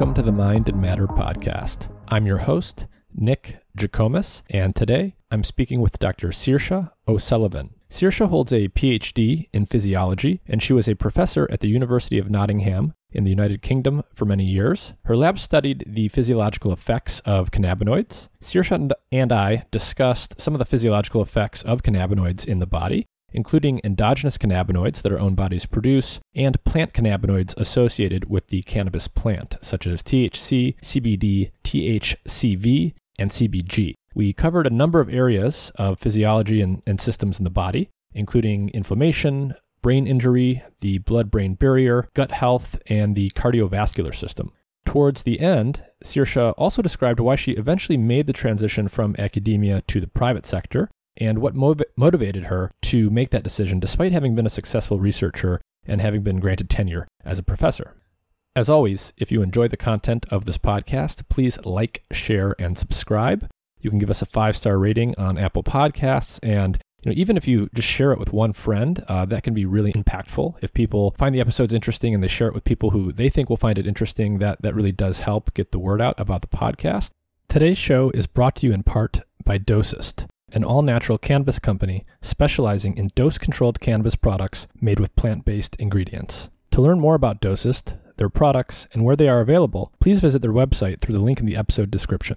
Welcome to the Mind and Matter podcast. I'm your host, Nick Jikomes, and today I'm speaking with Dr. Saoirse O'Sullivan. Saoirse holds a PhD in physiology, and she was a professor at the University of Nottingham in the United Kingdom for many years. Her lab studied the physiological effects of cannabinoids. Saoirse and I discussed some of the physiological effects of cannabinoids in the body, including endogenous cannabinoids that our own bodies produce and plant cannabinoids associated with the cannabis plant, such as THC, CBD, THCV, and CBG. We covered a number of areas of physiology and, and systems in the body, including inflammation, brain injury, the blood brain barrier, gut health, and the cardiovascular system. Towards the end, Saoirse also described why she eventually made the transition from academia to the private sector and what motivated her to make that decision despite having been a successful researcher and having been granted tenure as a professor. As always, if you enjoy the content of this podcast, please like, share, and subscribe. You can give us a five star rating on Apple Podcasts, and you know, even if you just share it with one friend, uh, that can be really impactful. If people find the episodes interesting and they share it with people who they think will find it interesting, that that really does help get the word out about the podcast. Today's show is brought to you in part by Dosist an all natural cannabis company specializing in dose controlled cannabis products made with plant based ingredients. To learn more about Dosist, their products, and where they are available, please visit their website through the link in the episode description.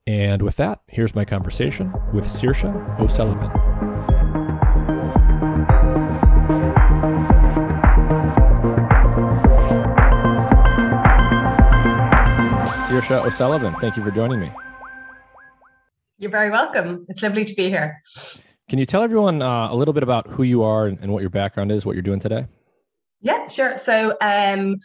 And with that, here's my conversation with Saoirse O'Sullivan. Saoirse O'Sullivan, thank you for joining me. You're very welcome. It's lovely to be here. Can you tell everyone uh, a little bit about who you are and, and, what your background is, what you're doing today? Yeah, sure. So, um,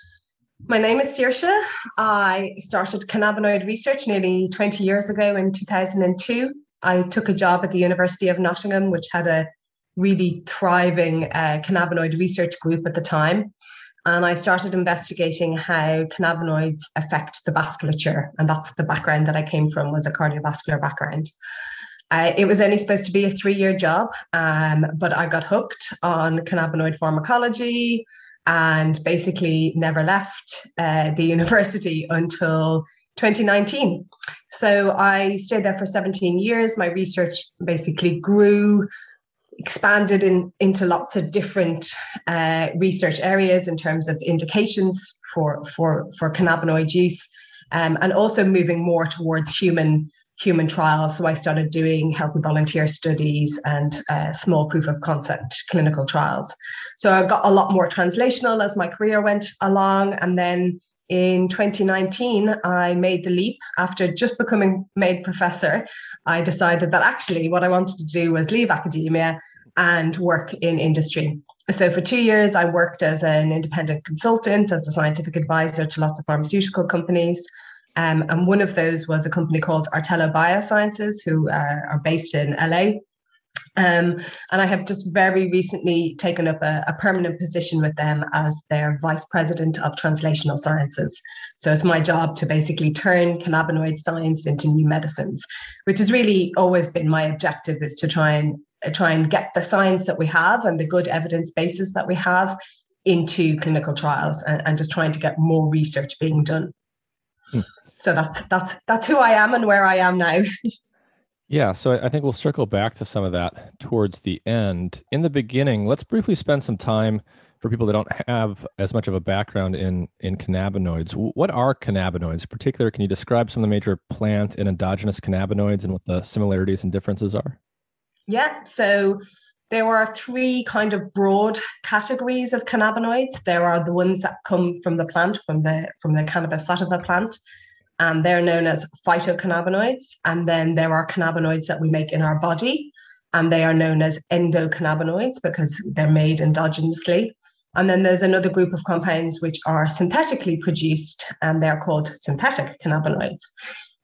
my name is Saoirse. I started cannabinoid research nearly 20 years ago in 2002. I took a job at the University of Nottingham, which had a really thriving uh, cannabinoid research group at the time. And I started investigating how cannabinoids affect the vasculature. And that's the background that I came from was a cardiovascular background. Uh, it was only supposed to be a three-year job, um, but I got hooked on cannabinoid pharmacology, and basically never left uh, the university until 2019. So I stayed there for 17 years. My research basically grew, expanded in, into lots of different uh, research areas in terms of indications for, for, for cannabinoid use, um, and also moving more towards human human trials. So I started doing healthy volunteer studies and uh, small proof of concept clinical trials. So I got a lot more translational as my career went along. And then in 2019, I made the leap after just becoming made professor. I decided that actually what I wanted to do was leave academia and work in industry. So for two years, I worked as an independent consultant, as a scientific advisor to lots of pharmaceutical companies. Um, and one of those was a company called Artelo Biosciences, who uh, are based in LA. Um, and I have just very recently taken up a, a, permanent position with them as their vice president of translational sciences. So it's my job to basically turn cannabinoid science into new medicines, which has really always been my objective is to try and try and get the science that we have and the good evidence bases that we have into clinical trials and, and just trying to get more research being done. Hmm. So that's that's that's who I am and where I am now. Yeah, so I think we'll circle back to some of that towards the end. In the beginning, let's briefly spend some time for people that don't have as much of a background in in cannabinoids. What are cannabinoids? In particular, can you describe some of the major plant and endogenous cannabinoids and what the similarities and differences are? Yeah, so there are three kind of broad categories of cannabinoids. There are the ones that come from the plant, from the from the cannabis sativa plant and they're known as phytocannabinoids. And then there are cannabinoids that we make in our body, and they are known as endocannabinoids because they're made endogenously. And then there's another group of compounds which are synthetically produced, and they're called synthetic cannabinoids.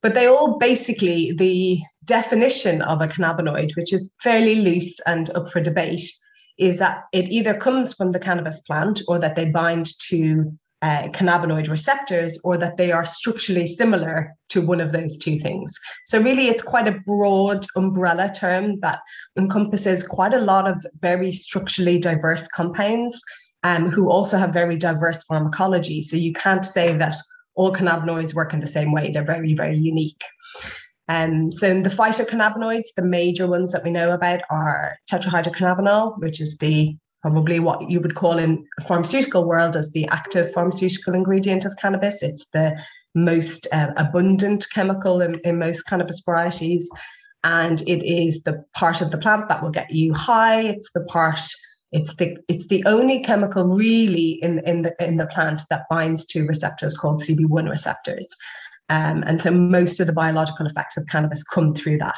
But they all basically, the definition of a cannabinoid, which is fairly loose and up for debate, is that it either comes from the cannabis plant or that they bind to uh, cannabinoid receptors or that they are structurally similar to one of those two things. So, really, it's quite a broad umbrella term that encompasses quite a lot of very structurally diverse compounds um, who also have very diverse pharmacology. So, you can't say that all cannabinoids work in the same way, they're very, very unique. Um, so in the phytocannabinoids, the major ones that we know about are tetrahydrocannabinol, which is the probably what you would call in pharmaceutical world as the active pharmaceutical ingredient of cannabis. It's the most uh, abundant chemical in, in most cannabis varieties. And it is the part of the plant that will get you high. It's the part, it's the it's the only chemical really in, in the in the plant that binds to receptors called CB1 receptors. Um, and so most of the biological effects of cannabis come through that.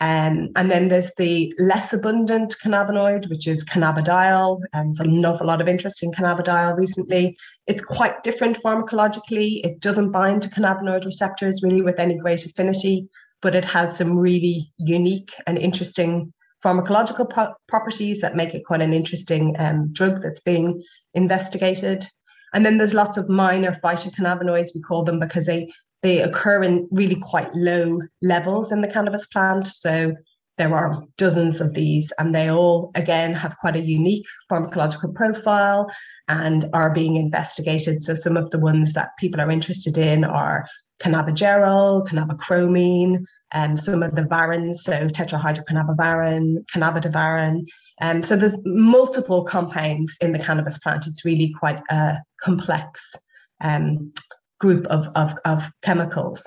Um, and then there's the less abundant cannabinoid, which is cannabidiol. And there's an awful lot of interest in cannabidiol recently. It's quite different pharmacologically. It doesn't bind to cannabinoid receptors really with any great affinity, but it has some really unique and interesting pharmacological pro- properties that make it quite an interesting um, drug that's being investigated. And then there's lots of minor phytocannabinoids, we call them because they they occur in really quite low levels in the cannabis plant. So there are dozens of these, and they all, again, have quite a unique pharmacological profile and are being investigated. So some of the ones that people are interested in are cannabigerol, cannabichromene, and um, some of the varins, so tetrahydrocannabivarin, cannabidivarin. Um, so there's multiple compounds in the cannabis plant. It's really quite a complex um, group of, of, of chemicals.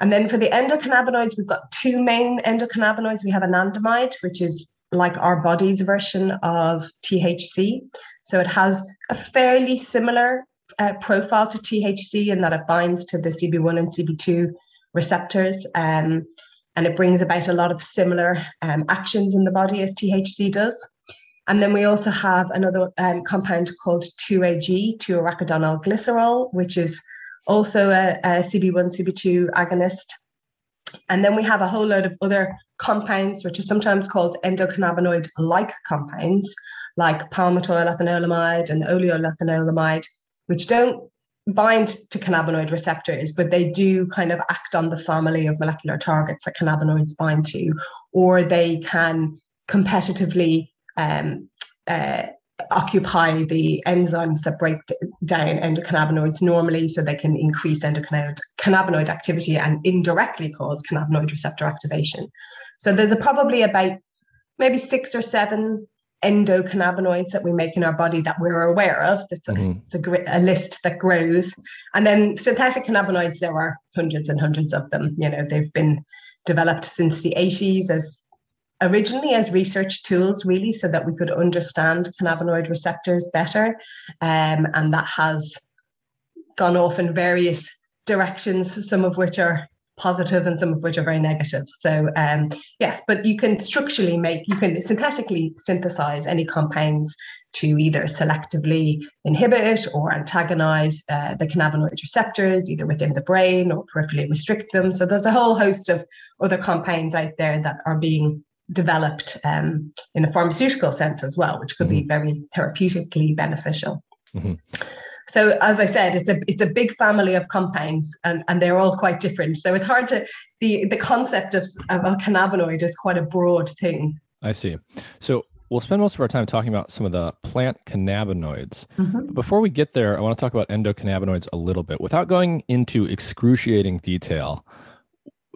And then for the endocannabinoids, we've got two main endocannabinoids. We have anandamide, which is like our body's version of THC. So it has a fairly similar uh, profile to THC and that it binds to the CB1 and CB2 receptors. Um, and it brings about a lot of similar um, actions in the body as THC does. And then we also have another um, compound called 2AG, 2-arachidonyl glycerol, which is also a, a CB1, CB2 agonist. And then we have a whole load of other compounds, which are sometimes called endocannabinoid like compounds, like palmitoyl ethanolamide and oleoyl ethanolamide, which don't bind to cannabinoid receptors, but they do kind of act on the family of molecular targets that cannabinoids bind to, or they can competitively um, uh, occupy the enzymes that break down endocannabinoids normally so they can increase endocannabinoid activity and indirectly cause cannabinoid receptor activation. So there's a, probably about maybe six or seven endocannabinoids that we make in our body that we're aware of. It's a, mm-hmm. it's a, a, list that grows. And then synthetic cannabinoids, there are hundreds and hundreds of them. You know, they've been developed since the 80s as originally as research tools, really, so that we could understand cannabinoid receptors better. Um, and that has gone off in various directions, some of which are positive and some of which are very negative. So um, yes, but you can structurally make, you can synthetically synthesize any compounds to either selectively inhibit or antagonize uh, the cannabinoid receptors, either within the brain or peripherally restrict them. So there's a whole host of other compounds out there that are being developed um, in a pharmaceutical sense as well, which could mm-hmm. be very therapeutically beneficial. Mm-hmm. So as I said, it's a it's a big family of compounds and, and they're all quite different. So it's hard to the the concept of, of a cannabinoid is quite a broad thing. I see. So we'll spend most of our time talking about some of the plant cannabinoids. Mm-hmm. Before we get there, I want to talk about endocannabinoids a little bit without going into excruciating detail.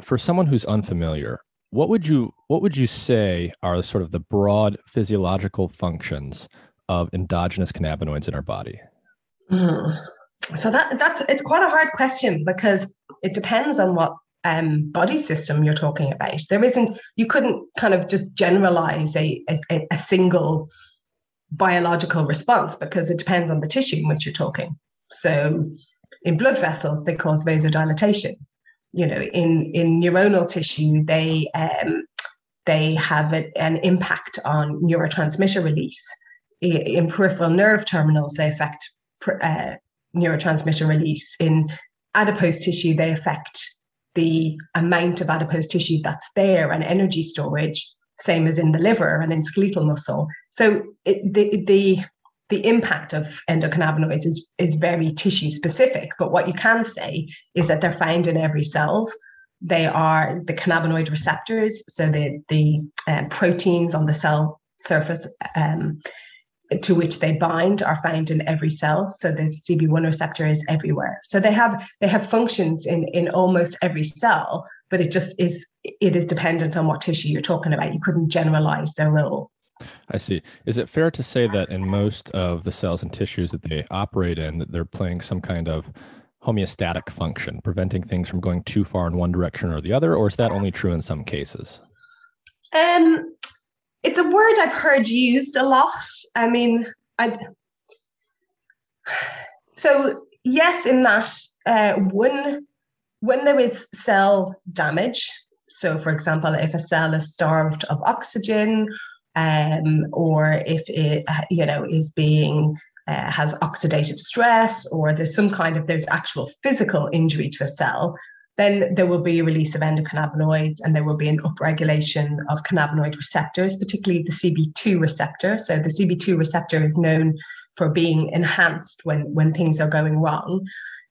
For someone who's unfamiliar, what would you what would you say are sort of the broad physiological functions of endogenous cannabinoids in our body? Mm. So that that's it's quite a hard question because it depends on what um, body system you're talking about. There isn't, you couldn't kind of just generalize a, a, a single biological response because it depends on the tissue in which you're talking. So in blood vessels, they cause vasodilatation. You know, in, in neuronal tissue, they um, they have a, an impact on neurotransmitter release. In peripheral nerve terminals, they affect uh, neurotransmitter release. In adipose tissue, they affect the amount of adipose tissue that's there and energy storage, same as in the liver and in skeletal muscle. So it, the the the impact of endocannabinoids is, is very tissue specific. But what you can say is that they're found in every cell. They are the cannabinoid receptors, so the the um, proteins on the cell surface um, to which they bind are found in every cell so the cb1 receptor is everywhere so they have they have functions in in almost every cell but it just is it is dependent on what tissue you're talking about you couldn't generalize their role I see. Is it fair to say that in most of the cells and tissues that they operate in, that they're playing some kind of homeostatic function, preventing things from going too far in one direction or the other, or is that only true in some cases? Um, it's a word I've heard used a lot. I mean, I so yes, in that uh, when when there is cell damage, so for example, if a cell is starved of oxygen, um, or if it you know is being uh, has oxidative stress, or there's some kind of there's actual physical injury to a cell, then there will be a release of endocannabinoids and there will be an upregulation of cannabinoid receptors, particularly the CB2 receptor. So the CB2 receptor is known for being enhanced when, when things are going wrong.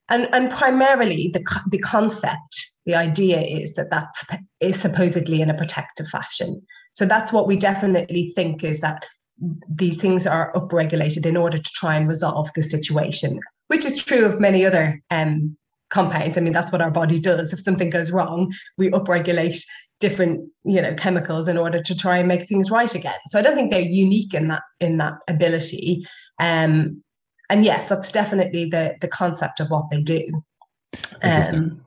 And, and primarily the, the concept, the idea is that that is supposedly in a protective fashion. So that's what we definitely think is that these things are upregulated in order to try and resolve the situation, which is true of many other um, compounds. I mean, that's what our body does. If something goes wrong, we upregulate different, you know, chemicals in order to try and make things right again. So I don't think they're unique in that in that ability. Um, and yes, that's definitely the the concept of what they do. Um,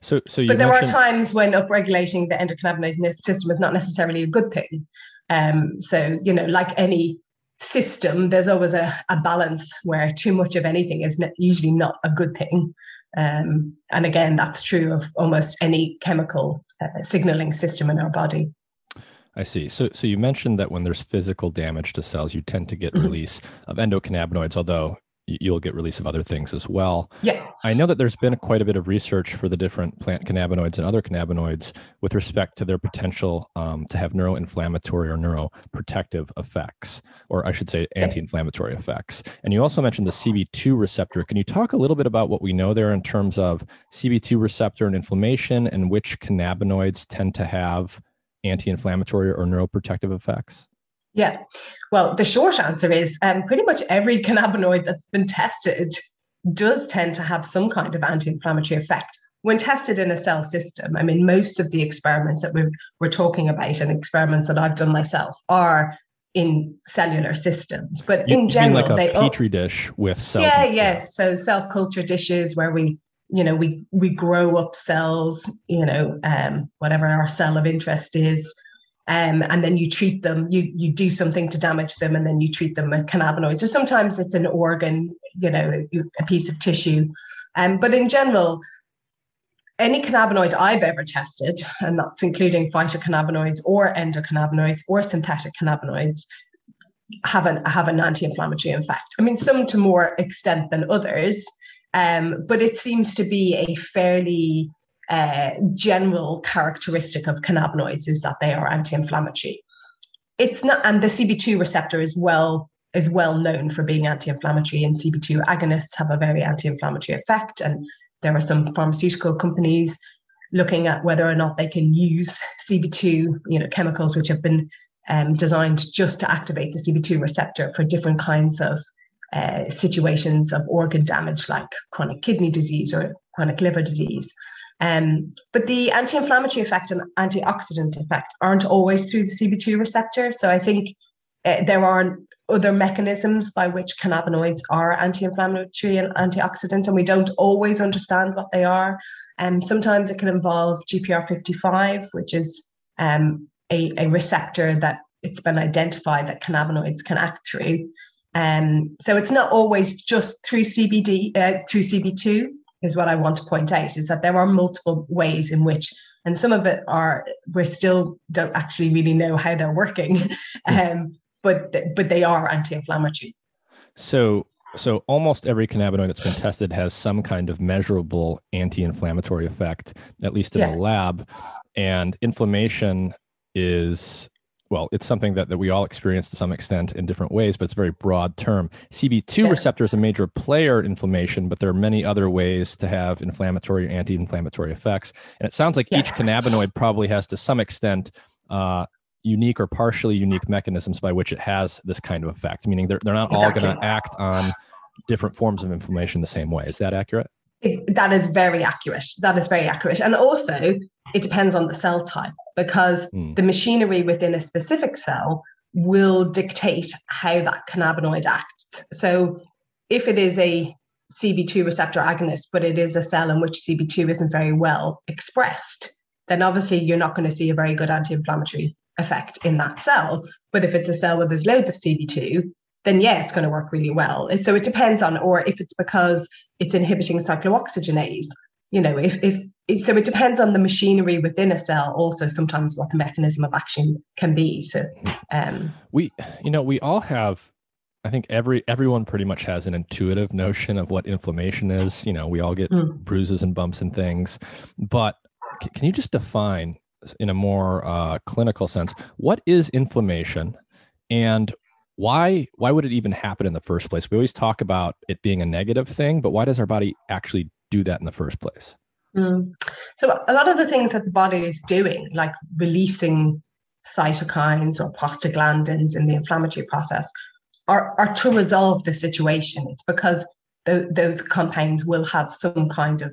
so, so but there mentioned... are times when upregulating the endocannabinoid system is not necessarily a good thing. Um, so, you know, like any system, there's always a, a balance where too much of anything is usually not a good thing. Um, and again, that's true of almost any chemical uh, signaling system in our body. I see. So, so you mentioned that when there's physical damage to cells, you tend to get mm-hmm. release of endocannabinoids, although you'll get release of other things as well. Yeah. I know that there's been quite a bit of research for the different plant cannabinoids and other cannabinoids with respect to their potential um, to have neuroinflammatory or neuroprotective effects, or I should say anti-inflammatory effects. And you also mentioned the CB2 receptor. Can you talk a little bit about what we know there in terms of CB2 receptor and inflammation and which cannabinoids tend to have anti-inflammatory or neuroprotective effects? Yeah. Well, the short answer is um, pretty much every cannabinoid that's been tested does tend to have some kind of anti inflammatory effect. When tested in a cell system, I mean, most of the experiments that we're, we're talking about and experiments that I've done myself are in cellular systems. But you, in general, like a they petri dish with cells. Yeah, yeah. So cell culture dishes where we, you know, we we grow up cells, you know, um, whatever our cell of interest is um, and then you treat them, you you do something to damage them, and then you treat them with cannabinoids. Or sometimes it's an organ, you know, a piece of tissue. Um, but in general, any cannabinoid I've ever tested, and that's including phytocannabinoids or endocannabinoids or synthetic cannabinoids, have an have an anti-inflammatory effect. I mean, some to more extent than others, um, but it seems to be a fairly uh, general characteristic of cannabinoids is that they are anti-inflammatory. It's not, and the CB2 receptor is well is well known for being anti-inflammatory, and CB2 agonists have a very anti-inflammatory effect. And there are some pharmaceutical companies looking at whether or not they can use CB2, you know, chemicals which have been um, designed just to activate the CB2 receptor for different kinds of uh, situations of organ damage, like chronic kidney disease or chronic liver disease. Um, but the anti-inflammatory effect and antioxidant effect aren't always through the CB2 receptor. So I think uh, there are other mechanisms by which cannabinoids are anti-inflammatory and antioxidant, and we don't always understand what they are. Um, sometimes it can involve GPR55, which is um, a, a receptor that it's been identified that cannabinoids can act through. Um, so it's not always just through CBD, uh, through CB2 is what I want to point out is that there are multiple ways in which, and some of it are we still don't actually really know how they're working, um, but but they are anti-inflammatory. So so almost every cannabinoid that's been tested has some kind of measurable anti-inflammatory effect, at least in yeah. the lab, and inflammation is well, it's something that, that we all experience to some extent in different ways, but it's a very broad term. CB2 yeah. receptor is a major player in inflammation, but there are many other ways to have inflammatory, or anti inflammatory effects. And it sounds like each cannabinoid probably has, to some extent, uh, unique or partially unique mechanisms by which it has this kind of effect, meaning they're, they're not exactly. all going to act on different forms of inflammation the same way. Is that accurate? It, that is very accurate. That is very accurate. And also, it depends on the cell type because mm. the machinery within a specific cell will dictate how that cannabinoid acts. So, if it is a CB2 receptor agonist, but it is a cell in which CB2 isn't very well expressed, then obviously you're not going to see a very good anti inflammatory effect in that cell. But if it's a cell where there's loads of CB2, then yeah, it's going to work really well. So it depends on, or if it's because it's inhibiting cyclooxygenase, you know, if, if, if so it depends on the machinery within a cell, also sometimes what the mechanism of action can be. So um, we, you know, we all have I think every everyone pretty much has an intuitive notion of what inflammation is. You know, we all get mm. bruises and bumps and things, but can you just define in a more uh, clinical sense what is inflammation and why why would it even happen in the first place? We always talk about it being a negative thing but why does our body actually do that in the first place? Mm. so a lot of the things that the body is doing like releasing cytokines or prostaglandins in the inflammatory process are, are to resolve the situation. It's because th- those compounds will have some kind of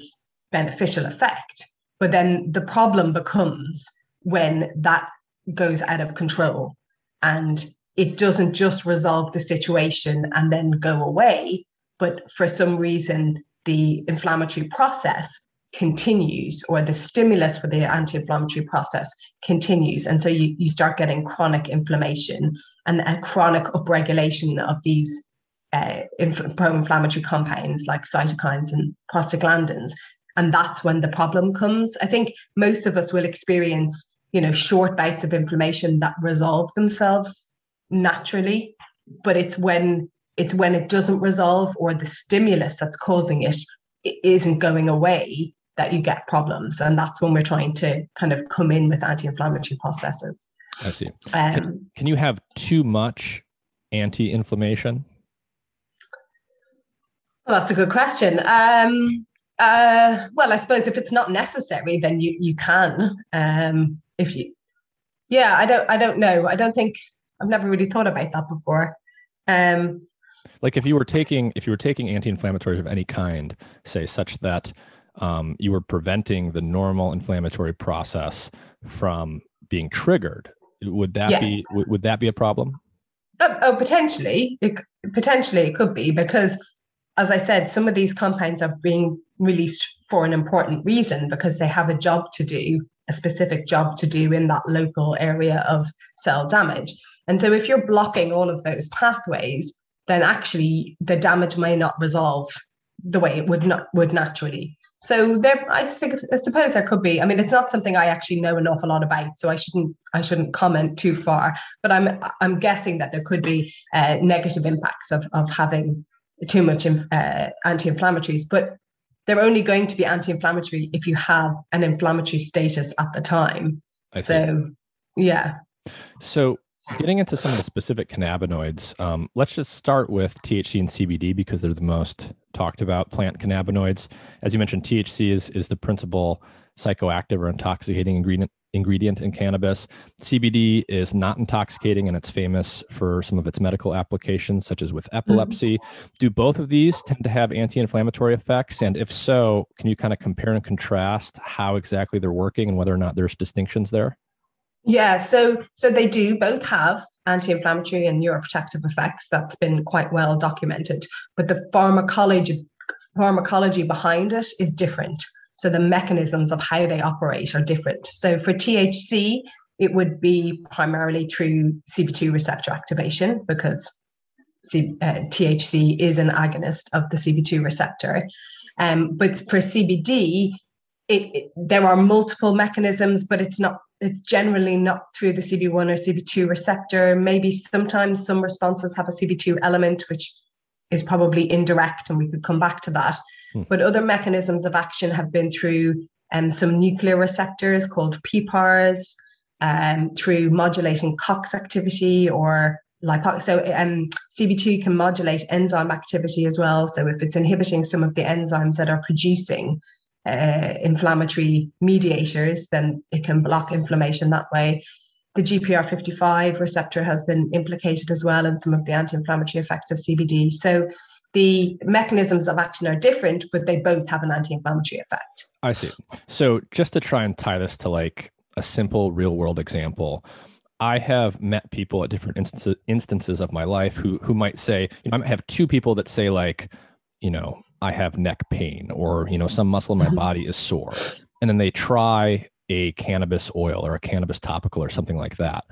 beneficial effect but then the problem becomes when that goes out of control and it doesn't just resolve the situation and then go away, but for some reason, the inflammatory process continues or the stimulus for the anti-inflammatory process continues. And so you, you start getting chronic inflammation and a chronic upregulation of these uh, inf- pro-inflammatory compounds like cytokines and prostaglandins. And that's when the problem comes. I think most of us will experience you know short bouts of inflammation that resolve themselves naturally, but it's when it's when it doesn't resolve or the stimulus that's causing it, it isn't going away that you get problems. And that's when we're trying to kind of come in with anti-inflammatory processes. I see. Um, can, can you have too much anti-inflammation? Well, that's a good question. Um, uh, well, I suppose if it's not necessary, then you you can. Um, if you, yeah, I don't I don't know. I don't think I've never really thought about that before. Um, like if you were taking if you were taking anti-inflammatories of any kind, say such that um, you were preventing the normal inflammatory process from being triggered, would that yeah. be would, would that be a problem? Oh, oh, potentially, it, potentially it could be because, as I said, some of these compounds are being released for an important reason because they have a job to do, a specific job to do in that local area of cell damage. And so if you're blocking all of those pathways, then actually the damage may not resolve the way it would not would naturally. So there, I think, I suppose there could be. I mean, it's not something I actually know an awful lot about, so I shouldn't, I shouldn't comment too far. But I'm, I'm guessing that there could be uh, negative impacts of of having too much uh, anti-inflammatories. But they're only going to be anti-inflammatory if you have an inflammatory status at the time. I see. So yeah. So getting into some of the specific cannabinoids, um, let's just start with THC and CBD because they're the most talked about plant cannabinoids. As you mentioned, THC is is the principal psychoactive or intoxicating ingredient ingredient in cannabis. CBD is not intoxicating and it's famous for some of its medical applications, such as with mm-hmm. epilepsy. Mm-hmm. Do both of these tend to have anti inflammatory effects? And if so, can you kind of compare and contrast how exactly they're working and whether or not there's distinctions there? Yeah, so so they do both have anti-inflammatory and neuroprotective effects. That's been quite well documented, but the pharmacology pharmacology behind it is different. So the mechanisms of how they operate are different. So for THC, it would be primarily through CB2 receptor activation because C, uh, THC is an agonist of the CB2 receptor. Um, but for CBD, it, it, there are multiple mechanisms, but it's not. It's generally not through the CB1 or CB2 receptor. Maybe sometimes some responses have a CB2 element, which is probably indirect, and we could come back to that. Hmm. But other mechanisms of action have been through um, some nuclear receptors called PPARs, um, through modulating COX activity or lipo- so um, CB2 can modulate enzyme activity as well. So if it's inhibiting some of the enzymes that are producing uh, inflammatory mediators, then it can block inflammation that way. The GPR55 receptor has been implicated as well in some of the anti inflammatory effects of CBD. So the mechanisms of action are different, but they both have an anti inflammatory effect. I see. So just to try and tie this to like a simple real world example, I have met people at different instances instances of my life who who might say, you know, I might have two people that say like, you know, I have neck pain or you know some muscle in my body is sore, and then they try a cannabis oil or a cannabis topical or something like that.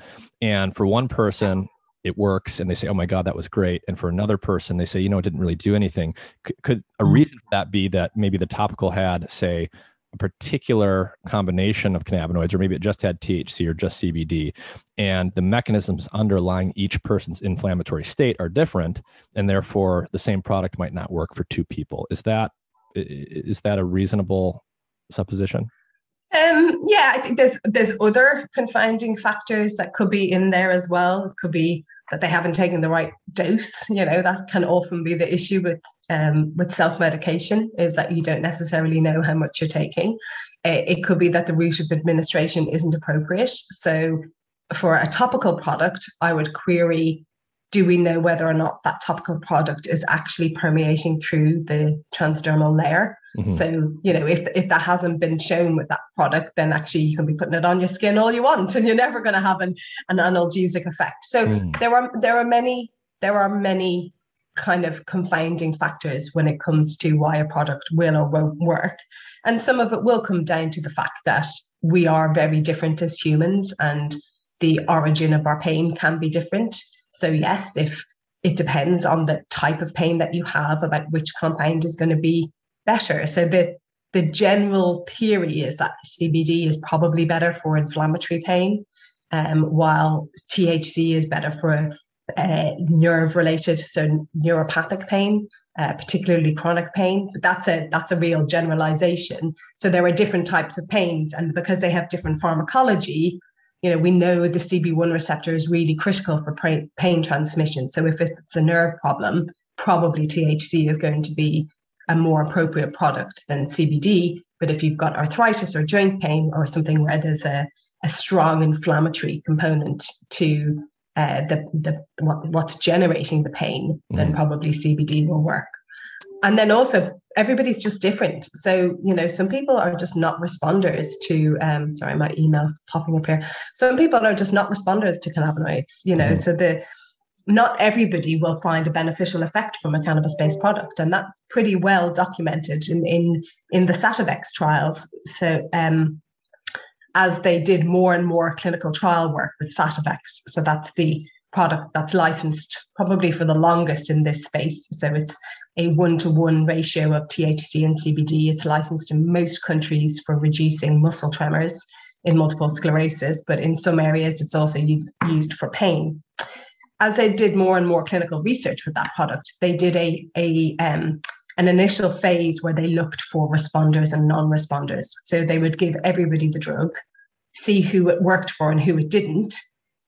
And for one person, it works and they say, oh my God, that was great. And for another person, they say, you know, it didn't really do anything. Could, could a mm-hmm. reason for that be that maybe the topical had, say, a particular combination of cannabinoids, or maybe it just had THC or just CBD, and the mechanisms underlying each person's inflammatory state are different, and therefore the same product might not work for two people. Is that is that a reasonable supposition? Um, yeah, I think there's there's other confounding factors that could be in there as well. It could be that they haven't taken the right dose. You know, that can often be the issue with um, with self medication is that you don't necessarily know how much you're taking. It, it could be that the route of administration isn't appropriate. So, for a topical product, I would query do we know whether or not that topical product is actually permeating through the transdermal layer? Mm-hmm. So, you know, if if that hasn't been shown with that product, then actually you can be putting it on your skin all you want and you're never going to have an, an analgesic effect. So mm. there are there are many there are many kind of confounding factors when it comes to why a product will or won't work. And some of it will come down to the fact that we are very different as humans and the origin of our pain can be different. So, yes, if it depends on the type of pain that you have about which compound is going to be better. So, the the general theory is that CBD is probably better for inflammatory pain, um, while THC is better for uh, nerve related, so neuropathic pain, uh, particularly chronic pain. But that's a that's a real generalization. So there are different types of pains, and because they have different pharmacology, you know, we know the CB1 receptor is really critical for pain, pain transmission. So if it's a nerve problem, probably THC is going to be a more appropriate product than CBD. But if you've got arthritis or joint pain or something where there's a, a strong inflammatory component to uh, the, the what, what's generating the pain, mm. then mm-hmm. probably CBD will work. And then also everybody's just different. So, you know, some people are just not responders to, um, sorry, my email's popping up here. Some people are just not responders to cannabinoids, you know, mm-hmm. so the, not everybody will find a beneficial effect from a cannabis-based product, and that's pretty well documented in in, in the Sativex trials. So, um, as they did more and more clinical trial work with Sativex, so that's the product that's licensed probably for the longest in this space. So it's a one to one ratio of THC and CBD. It's licensed in most countries for reducing muscle tremors in multiple sclerosis, but in some areas it's also used, for pain. As they did more and more clinical research with that product, they did a, a um, an initial phase where they looked for responders and non-responders. So they would give everybody the drug, see who it worked for and who it didn't,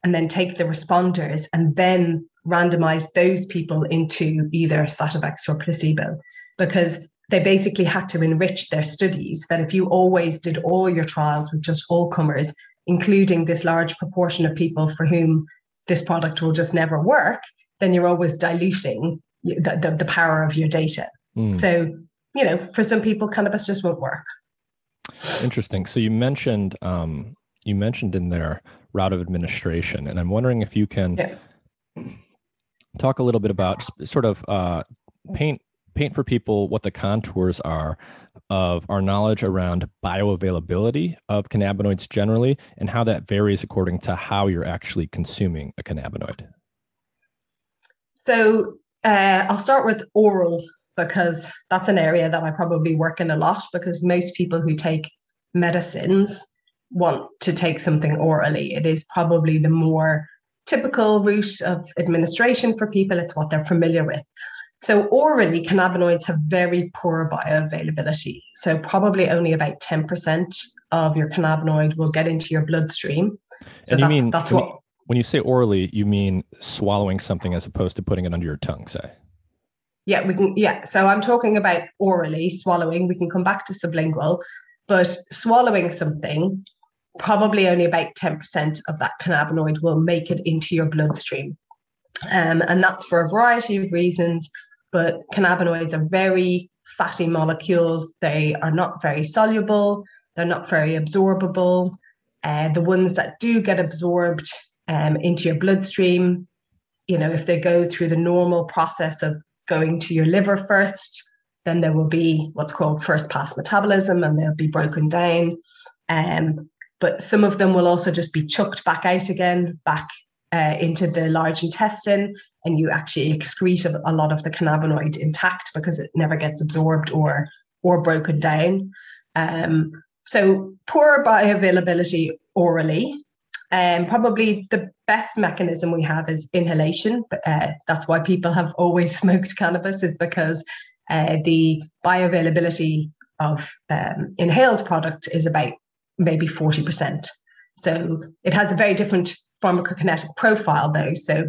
and then take the responders and then randomize those people into either Sativex or placebo because they basically had to enrich their studies that if you always did all your trials with just all comers, including this large proportion of people for whom this product will just never work, then you're always diluting the, the, the power of your data. Mm. So, you know, for some people, cannabis just won't work. Interesting. So you mentioned um, you mentioned in there route of administration, and I'm wondering if you can yeah. Talk a little bit about sort of uh, paint paint for people what the contours are of our knowledge around bioavailability of cannabinoids generally and how that varies according to how you're actually consuming a cannabinoid. So uh, I'll start with oral because that's an area that I probably work in a lot because most people who take medicines want to take something orally. It is probably the more typical route of administration for people, it's what they're familiar with. So, orally, cannabinoids have very poor bioavailability. So, probably only about 10% of your cannabinoid will get into your bloodstream. So, and you that's, mean, that's what. When you say orally, you mean swallowing something as opposed to putting it under your tongue, say? Yeah, we can. Yeah. So, I'm talking about orally swallowing. We can come back to sublingual, but swallowing something, probably only about 10% of that cannabinoid will make it into your bloodstream. Um, and that's for a variety of reasons but cannabinoids are very fatty molecules. They are not very soluble, they're not very absorbable. Uh, the ones that do get absorbed um, into your bloodstream, you know, if they go through the normal process of going to your liver first, then there will be what's called first pass metabolism and they'll be broken down. Um, but some of them will also just be chucked back out again, back uh, into the large intestine and you actually excrete a, lot of the cannabinoid intact because it never gets absorbed or or broken down. Um, so poor bioavailability orally. Um, probably the best mechanism we have is inhalation. Uh, that's why people have always smoked cannabis is because uh, the bioavailability of um, inhaled product is about maybe 40%. So it has a very different pharmacokinetic profile though. So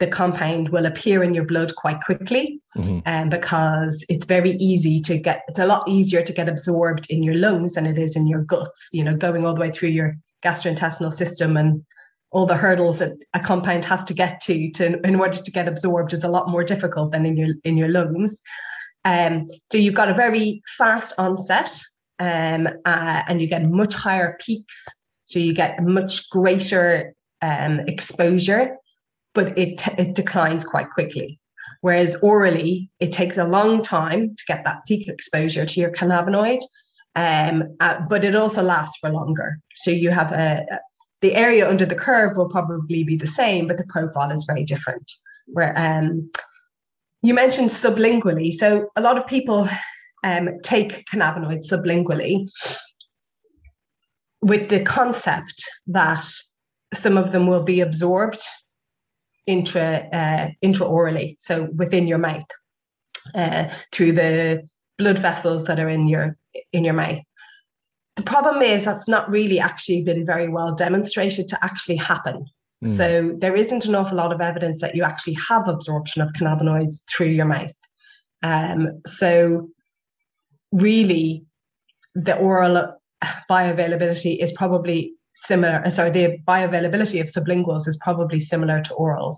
the compound will appear in your blood quite quickly mm-hmm. um, because it's very easy to get it's a lot easier to get absorbed in your lungs than it is in your guts you know going all the way through your gastrointestinal system and all the hurdles that a compound has to get to to in order to get absorbed is a lot more difficult than in your in your lungs um, so you've got a very fast onset um, uh, and you get much higher peaks so you get much greater um, exposure, but it, it declines quite quickly. Whereas orally, it takes a long time to get that peak exposure to your cannabinoid, um, uh, but it also lasts for longer. So you have a, the area under the curve will probably be the same, but the profile is very different. Where um, you mentioned sublingually, so a lot of people um, take cannabinoids sublingually with the concept that some of them will be absorbed intra uh, intraorally, so within your mouth, uh, through the blood vessels that are in your in your mouth. The problem is that's not really actually been very well demonstrated to actually happen. Mm. So there isn't an awful lot of evidence that you actually have absorption of cannabinoids through your mouth. Um, so really, the oral bioavailability is probably similar. Uh, sorry, the bioavailability of sublinguals is probably similar to orals.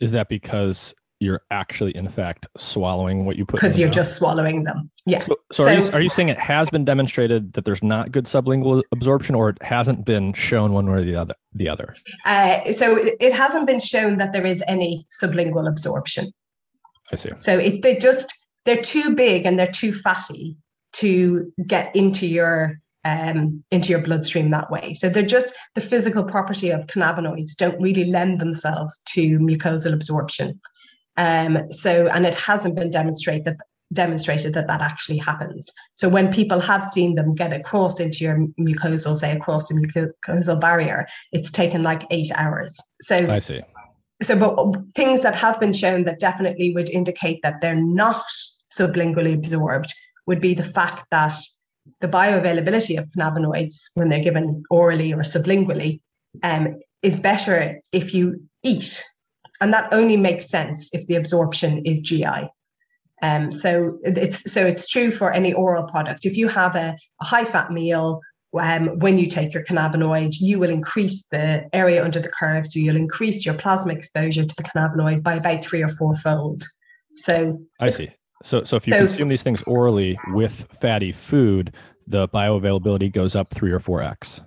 Is that because you're actually, in fact, swallowing what you put? Because you're mouth? just swallowing them. Yeah. So, so, so, are, you, are you saying it has been demonstrated that there's not good sublingual absorption, or it hasn't been shown one way or the other? The other. Uh, so it, it hasn't been shown that there is any sublingual absorption. I see. So it, they just they're too big and they're too fatty to get into your um, into your bloodstream that way. So they're just the physical property of cannabinoids don't really lend themselves to mucosal absorption. Um, so and it hasn't been demonstrated that demonstrated that that actually happens. So when people have seen them get across into your mucosal, say across the mucosal barrier, it's taken like eight hours. So I see. so, but things that have been shown that definitely would indicate that they're not sublingually absorbed would be the fact that the bioavailability of cannabinoids when they're given orally or sublingually um, is better if you eat. And that only makes sense if the absorption is GI. Um, so it's so it's true for any oral product. If you have a, a high fat meal um, when you take your cannabinoid, you will increase the area under the curve. So you'll increase your plasma exposure to the cannabinoid by about three or four fold. So I see. So, so if you so, consume these things orally with fatty food, the bioavailability goes up three or four x.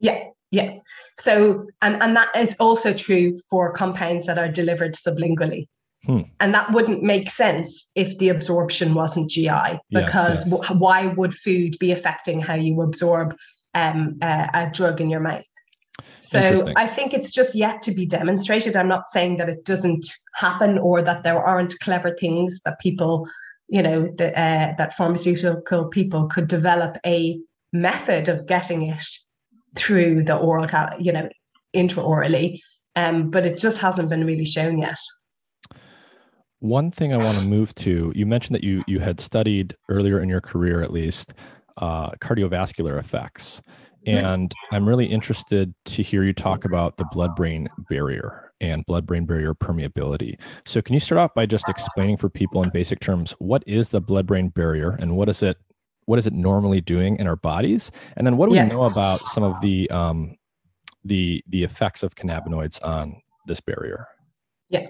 Yeah, yeah. So, and and that is also true for compounds that are delivered sublingually. Hmm. And that wouldn't make sense if the absorption wasn't GI, because yes, yes. W- why would food be affecting how you absorb um, a, a drug in your mouth? So I think it's just yet to be demonstrated. I'm not saying that it doesn't happen or that there aren't clever things that people, you know, the, uh, that pharmaceutical people could develop a method of getting it through the oral, you know, intraorally. Um, but it just hasn't been really shown yet. One thing I want to move to, you mentioned that you you had studied earlier in your career, at least, uh, cardiovascular effects. And I'm really interested to hear you talk about the blood brain barrier and blood brain barrier permeability. So, can you start off by just explaining for people in basic terms what is the blood brain barrier and what is it? What is it normally doing in our bodies? And then, what do yeah. we know about some of the um, the the effects of cannabinoids on this barrier? Yeah.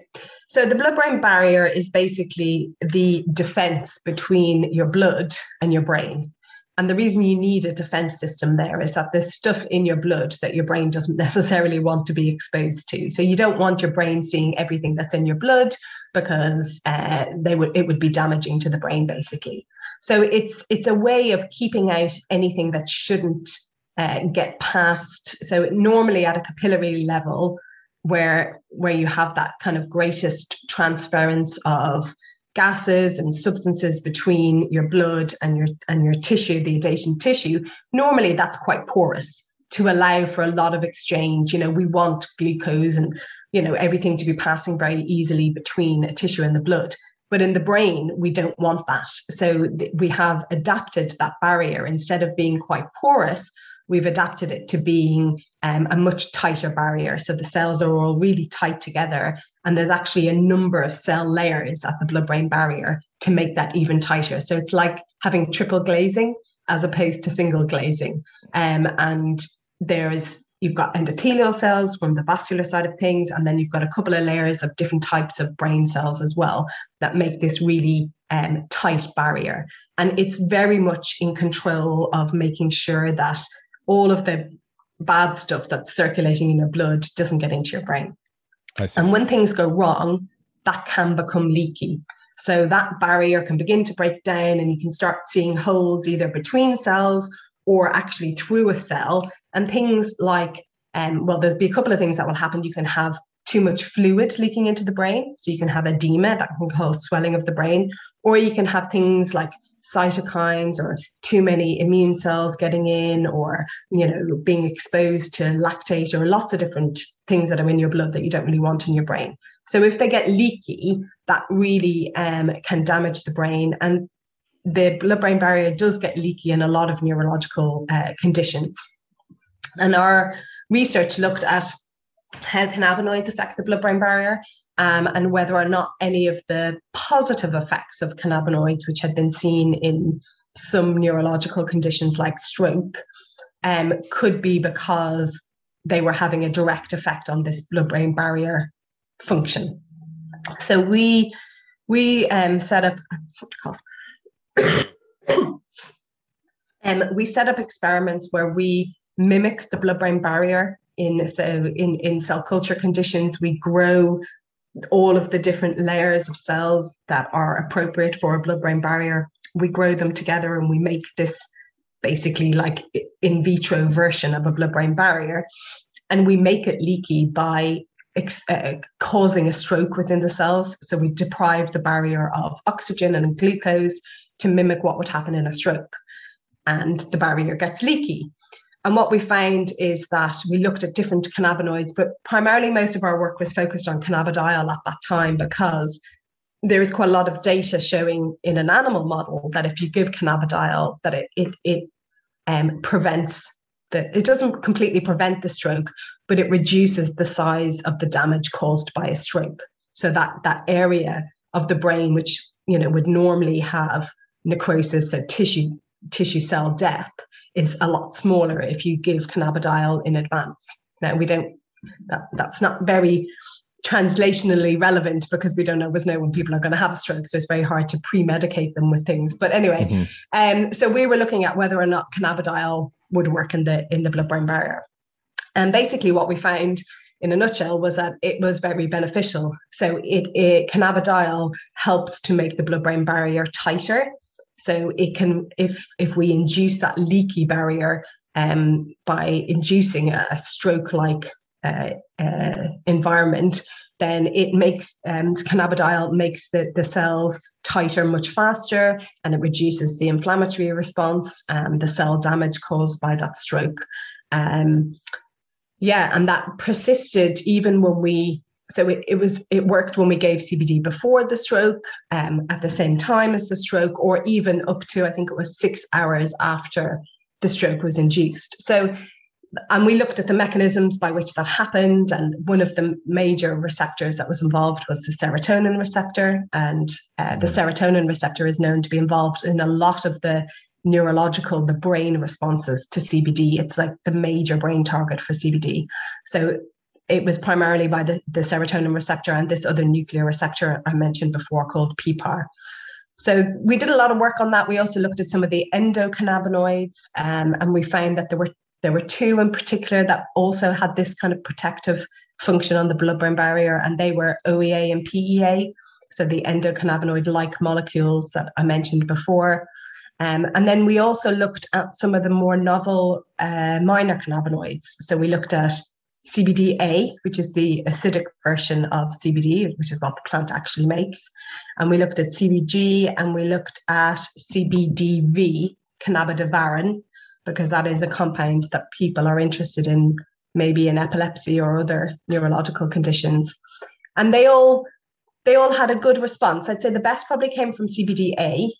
So the blood brain barrier is basically the defense between your blood and your brain. And the reason you need a defense system there is that there's stuff in your blood that your brain doesn't necessarily want to be exposed to. So you don't want your brain seeing everything that's in your blood because uh, they would it would be damaging to the brain basically. So it's it's a way of keeping out anything that shouldn't uh, get past. So normally at a capillary level, where where you have that kind of greatest transference of gases and substances between your blood and your and your tissue, the adjacent tissue, normally that's quite porous to allow for a lot of exchange. You know, we want glucose and you know everything to be passing very easily between a tissue and the blood. But in the brain, we don't want that. So th- we have adapted that barrier instead of being quite porous, we've adapted it to being um, a much tighter barrier. So the cells are all really tight together. And there's actually a number of cell layers at the blood brain barrier to make that even tighter. So it's like having triple glazing as opposed to single glazing. Um, and there's you've got endothelial cells from the vascular side of things, and then you've got a couple of layers of different types of brain cells as well that make this really um, tight barrier. And it's very much in control of making sure that all of the bad stuff that's circulating in your blood doesn't get into your brain. And when things go wrong, that can become leaky. So that barrier can begin to break down, and you can start seeing holes either between cells or actually through a cell. And things like, um, well, there's be a couple of things that will happen. You can have too much fluid leaking into the brain. So you can have edema that can cause swelling of the brain, or you can have things like cytokines or too many immune cells getting in, or you know, being exposed to lactate or lots of different things that are in your blood that you don't really want in your brain. So if they get leaky, that really um, can damage the brain. And the blood-brain barrier does get leaky in a lot of neurological uh, conditions. And our research looked at how cannabinoids affect the blood brain barrier um, and whether or not any of the positive effects of cannabinoids, which had been seen in some neurological conditions like stroke, um, could be because they were having a direct effect on this blood brain barrier function. So we we um, set up um, we set up experiments where we mimic the blood brain barrier in so in in cell culture conditions we grow all of the different layers of cells that are appropriate for a blood brain barrier. We grow them together and we make this basically like in vitro version of a blood brain barrier. And we make it leaky by uh, causing a stroke within the cells. So we deprive the barrier of oxygen and glucose to mimic what would happen in a stroke. And the barrier gets leaky and what we found is that we looked at different cannabinoids, but primarily most of our work was focused on cannabidiol at that time because there is quite a lot of data showing in an animal model that if you give cannabidiol, that it it, it um, prevents the it doesn't completely prevent the stroke, but it reduces the size of the damage caused by a stroke. So that that area of the brain which you know would normally have necrosis, so tissue tissue cell death, is a lot smaller if you give cannabidiol in advance. Now we don't that, that's not very translationally relevant because we don't always know when people are going to have a stroke. So it's very hard to pre-medicate them with things. But anyway, mm-hmm. um, so we were looking at whether or not cannabidiol would work in the in the blood-brain barrier. And basically what we found in a nutshell was that it was very beneficial. So it, it cannabidiol helps to make the blood-brain barrier tighter. So it can, if if we induce that leaky barrier um, by inducing a, a stroke-like uh, uh, environment, then it makes um, cannabidiol makes the, the cells tighter much faster and it reduces the inflammatory response and the cell damage caused by that stroke. Um, yeah, and that persisted even when we so it, it was it worked when we gave CBD before the stroke, um, at the same time as the stroke, or even up to I think it was six hours after the stroke was induced. So and we looked at the mechanisms by which that happened and one of the major receptors that was involved was the serotonin receptor and uh, the mm. serotonin receptor is known to be involved in a lot of the neurological the brain responses to cbd it's like the major brain target for cbd so it was primarily by the, the serotonin receptor and this other nuclear receptor i mentioned before called PPAR. So we did a lot of work on that. We also looked at some of the endocannabinoids, um, and we found that there were there were two in particular that also had this kind of protective function on the blood brain barrier, and they were OEA and PEA, so the endocannabinoid like molecules that I mentioned before. Um, and then we also looked at some of the more novel uh, minor cannabinoids. So we looked at CBDA, which is the acidic version of CBD, which is what the plant actually makes. And we looked at CBG and we looked at CBDV, cannabidivarin, because that is a compound that people are interested in, maybe in epilepsy or other neurological conditions. And they all they all had a good response. I'd say the best probably came from CBDA.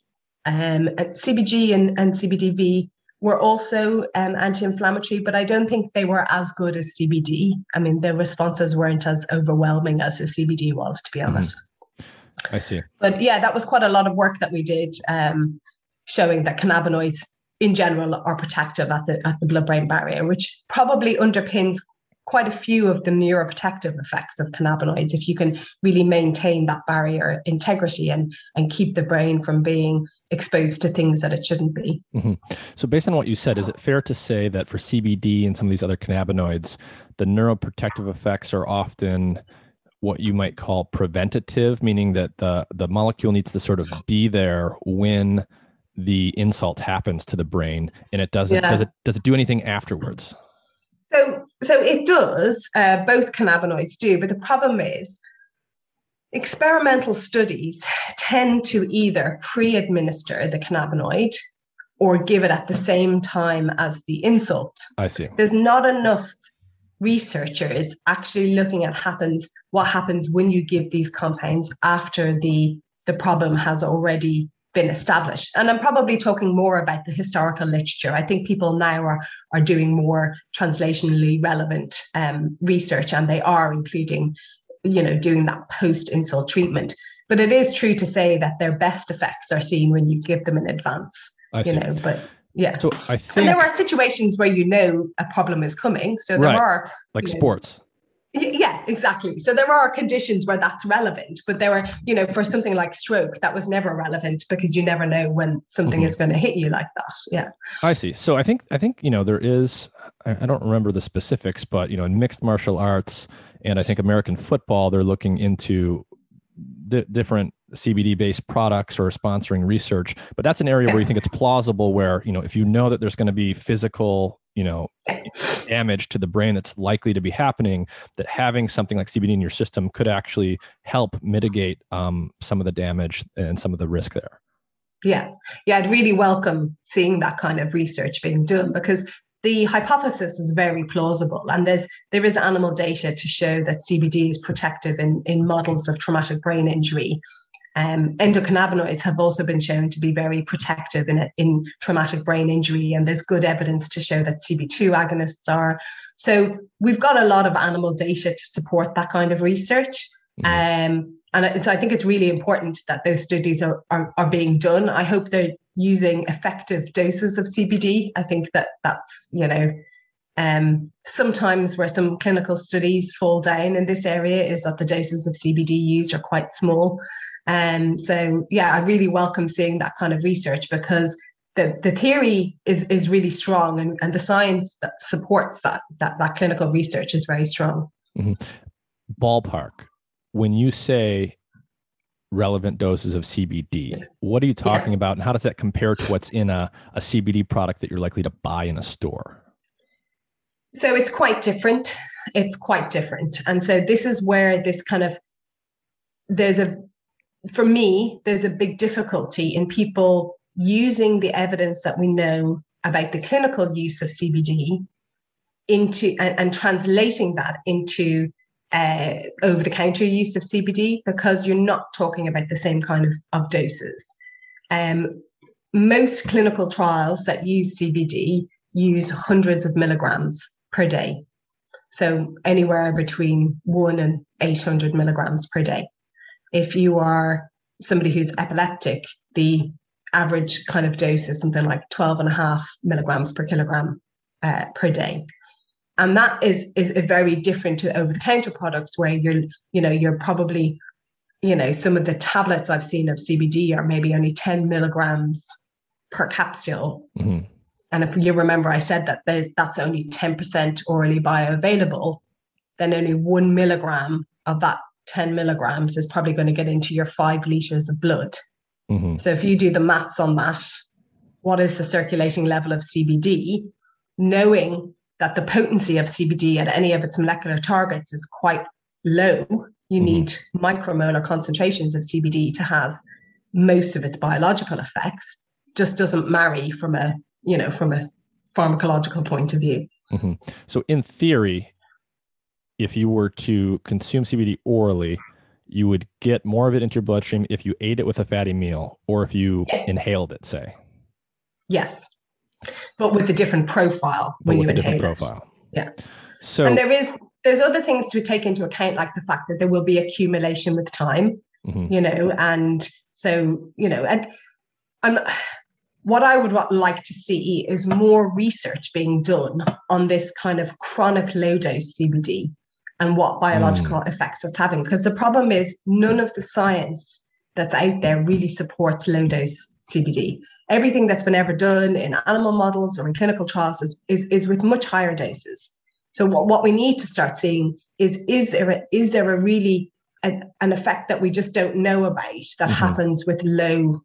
Um, CBG and, and CBDV were also um, anti-inflammatory, but I don't think they were as good as CBD. I mean, their responses weren't as overwhelming as the CBD was, to be mm-hmm. honest. Mm-hmm. I see. But yeah, that was quite a lot of work that we did, um, showing that cannabinoids in general are protective at the at the blood-brain barrier, which probably underpins quite a few of the neuroprotective effects of cannabinoids if you can really maintain that barrier integrity and and keep the brain from being exposed to things that it shouldn't be. Mm-hmm. So based on what you said, is it fair to say that for CBD and some of these other cannabinoids, the neuroprotective effects are often what you might call preventative, meaning that the the molecule needs to sort of be there when the insult happens to the brain and it doesn't yeah. does it does it do anything afterwards so so it does uh, both cannabinoids do but the problem is experimental studies tend to either pre-administer the cannabinoid or give it at the same time as the insult i see there's not enough researchers actually looking at happens what happens when you give these compounds after the the problem has already been established. And I'm probably talking more about the historical literature. I think people now are, are doing more translationally relevant um, research and they are including, you know, doing that post insult treatment. But it is true to say that their best effects are seen when you give them in advance. I you see. know, but yeah. So I think and there are situations where you know a problem is coming. So there right. are like sports. Know, yeah, exactly. So there are conditions where that's relevant, but there are, you know, for something like stroke, that was never relevant because you never know when something mm-hmm. is going to hit you like that. Yeah. I see. So I think I think you know there is. I, I don't remember the specifics, but you know, in mixed martial arts and I think American football, they're looking into di- different CBD based products or sponsoring research. But that's an area where you think it's plausible, where you know, if you know that there's going to be physical you know damage to the brain that's likely to be happening that having something like cbd in your system could actually help mitigate um, some of the damage and some of the risk there yeah yeah i'd really welcome seeing that kind of research being done because the hypothesis is very plausible, and there's there is animal data to show that CBD is protective in, in models of traumatic brain injury. Um, endocannabinoids have also been shown to be very protective in, in traumatic brain injury, and there's good evidence to show that CB2 agonists are. So we've got a lot of animal data to support that kind of research. Mm-hmm. Um, and so I think it's really important that those studies are, are, are being done. I hope they're using effective doses of CBD. I think that that's, you know, um, sometimes where some clinical studies fall down in this area is that the doses of CBD used are quite small. Um, so yeah, I really welcome seeing that kind of research because the, the theory is is really strong and, and the science that supports that that that clinical research is very strong. Mm-hmm. Ballpark, when you say relevant doses of CBD, what are you talking yeah. about, and how does that compare to what's in a, a CBD product that you're likely to buy in a store? So it's quite different. It's quite different, and so this is where this kind of there's a for me, there's a big difficulty in people using the evidence that we know about the clinical use of CBD into and, and translating that into uh, over the counter use of CBD because you're not talking about the same kind of, of doses. Um, most clinical trials that use CBD use hundreds of milligrams per day. So anywhere between one and 800 milligrams per day if you are somebody who's epileptic, the average kind of dose is something like 12 and a half milligrams per kilogram uh, per day. And that is, is very different to over the counter products where you're, you know, you're probably, you know, some of the tablets I've seen of CBD are maybe only 10 milligrams per capsule. Mm-hmm. And if you remember, I said that that's only 10% orally bioavailable, then only one milligram of that 10 milligrams is probably going to get into your five liters of blood. Mm-hmm. So if you do the maths on that, what is the circulating level of CBD? Knowing that the potency of CBD at any of its molecular targets is quite low, you mm-hmm. need micromolar concentrations of CBD to have most of its biological effects. Just doesn't marry from a you know from a pharmacological point of view. Mm-hmm. So in theory, if you were to consume CBD orally, you would get more of it into your bloodstream if you ate it with a fatty meal or if you yeah. inhaled it, say. Yes, but with a different profile when you inhale profile. Yeah. So and there is there's other things to take into account, like the fact that there will be accumulation with time. Mm-hmm. You know, and so you know, and I'm what I would like to see is more research being done on this kind of chronic low dose CBD and what biological mm. effects it's having. Because the problem is, none of the science that's out there really supports low dose CBD. Everything that's been ever done in animal models or in clinical trials is, is, is with much higher doses. So what, what we need to start seeing is is there a, is there a really a, an effect that we just don't know about that mm-hmm. happens with low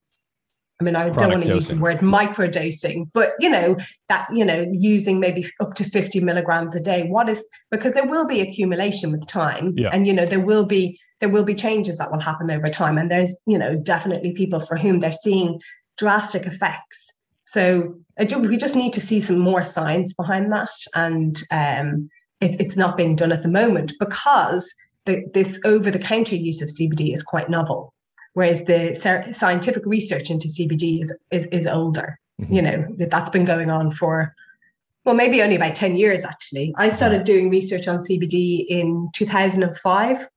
I mean, I don't want to use the word microdosing, but you know, that, you know, using maybe up to 50 milligrams a day. What is because there will be accumulation with time. Yeah. And you know, there will be there will be changes that will happen over time. And there's, you know, definitely people for whom they're seeing drastic effects. So we just need to see some more science behind that. And um, it, it's not being done at the moment because the, this over the counter use of CBD is quite novel whereas the scientific research into CBD is is, is older. Mm-hmm. You know that that's been going on for well maybe only about 10 years actually i started doing research on cbd in 2005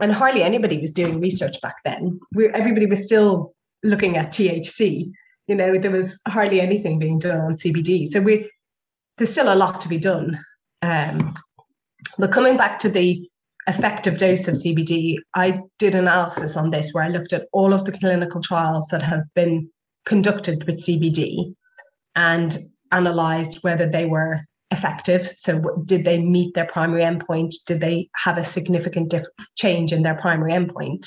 and hardly anybody was doing research back then we, everybody was still looking at thc you know there was hardly anything being done on cbd so we there's still a lot to be done um, but coming back to the effective dose of CBD, I did analysis on this where I looked at all of the clinical trials that have been conducted with CBD and analyzed whether they were effective. So, did they meet their primary endpoint? Did they have a significant dif- change in their primary endpoint?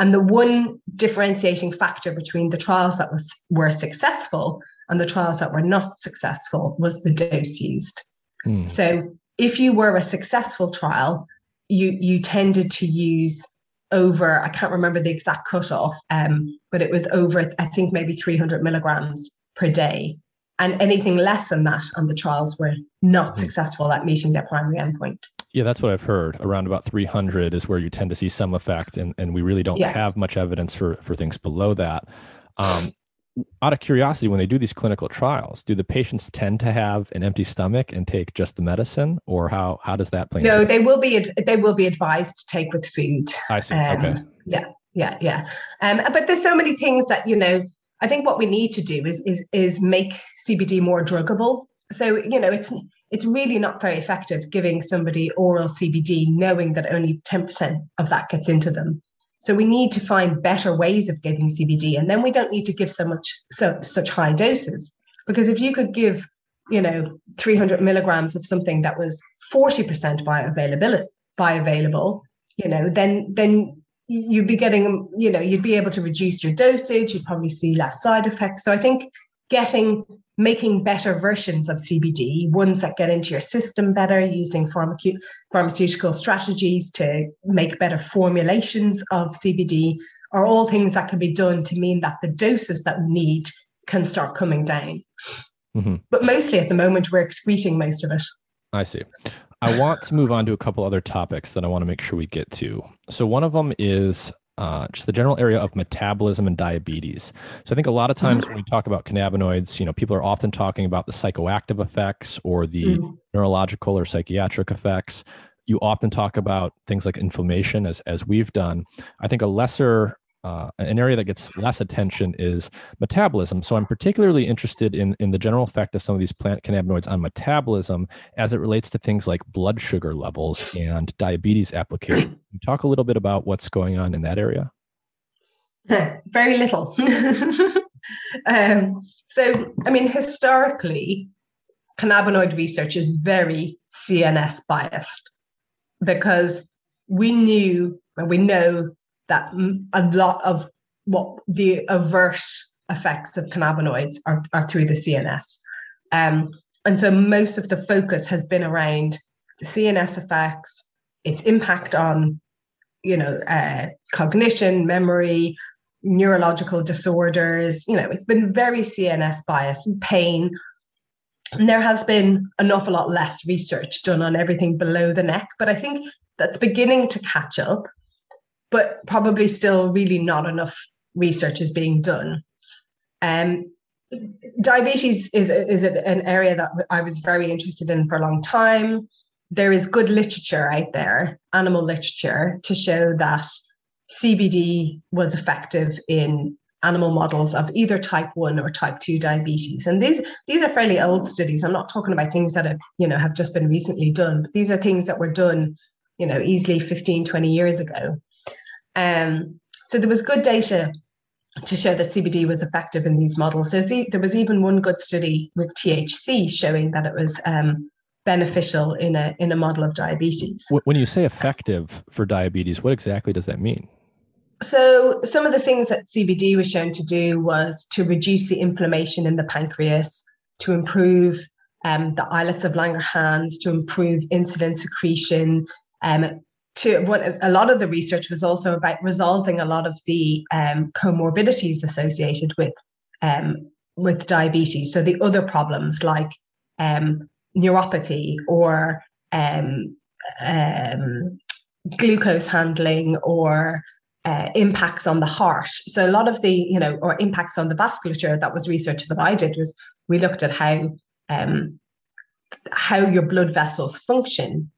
And the one differentiating factor between the trials that was, were successful and the trials that were not successful was the dose used. Mm. So, if you were a successful trial, you you tended to use over I can't remember the exact cutoff, um, but it was over I think maybe 300 milligrams per day and anything less than that on the trials were not mm-hmm. successful at meeting their primary endpoint. Yeah, that's what I've heard. Around about 300 is where you tend to see some effect, and, and we really don't yeah. have much evidence for, for things below that. Um, out of curiosity, when they do these clinical trials, do the patients tend to have an empty stomach and take just the medicine, or how how does that play? No, they will be they will be advised to take with food. I see. Um, okay. Yeah, yeah, yeah. Um, but there's so many things that you know I think what we need to do is is is make CBD more druggable. So you know, it's it's really not very effective giving somebody oral CBD knowing that only 10% of that gets into them. So we need to find better ways of giving CBD, and then we don't need to give so much so such high doses. Because if you could give, you know, 300 milligrams of something that was 40% bioavailable, bioavailable, you know, then then you'd be getting, you know, you'd be able to reduce your dosage, you'd probably see less side effects. So I think getting making better versions of CBD, ones that get into your system better, using pharmace- pharmaceutical strategies to make better formulations of CBD, are all things that can be done to mean that the doses that we need can start coming down. Mm-hmm. But mostly at the moment, we're excreting most of it. I see. I want to move on to a couple other topics that I want to make sure we get to. So, one of them is uh, just the general area of metabolism and diabetes. So, I think a lot of times when we talk about cannabinoids, you know, people are often talking about the psychoactive effects or the mm. neurological or psychiatric effects. You often talk about things like inflammation, as as we've done. I think a lesser uh, an area that gets less attention is metabolism. So I'm particularly interested in, in the general effect of some of these plant cannabinoids on metabolism as it relates to things like blood sugar levels and diabetes application. Can you talk a little bit about what's going on in that area? Very little. um, so, I mean, historically, cannabinoid research is very CNS biased because we knew and we know that a lot of what the adverse effects of cannabinoids are, are through the CNS. Um, and so most of the focus has been around the CNS effects, its impact on, you know, uh, cognition, memory, neurological disorders. You know, it's been very CNS biased, and pain. And there has been an awful lot less research done on everything below the neck, but I think that's beginning to catch up but probably still really not enough research is being done. Um, diabetes is, is an area that I was very interested in for a long time. There is good literature out there, animal literature, to show that CBD was effective in animal models of either type 1 or type 2 diabetes and these these are fairly old studies i'm not talking about things that have you know have just been recently done but these are things that were done you know easily 15 20 years ago um, so there was good data to show that CBD was effective in these models. So there was even one good study with THC showing that it was um, beneficial in a in a model of diabetes. When you say effective for diabetes, what exactly does that mean? So some of the things that CBD was shown to do was to reduce the inflammation in the pancreas, to improve um, the islets of Langerhans, to improve insulin secretion, um, to what a lot of the research was also about resolving a lot of the um, comorbidities associated with um, with diabetes. So the other problems like um, neuropathy or um, um, glucose handling or uh, impacts on the heart. So a lot of the you know or impacts on the vasculature that was research that I did was we looked at how um, how your blood vessels function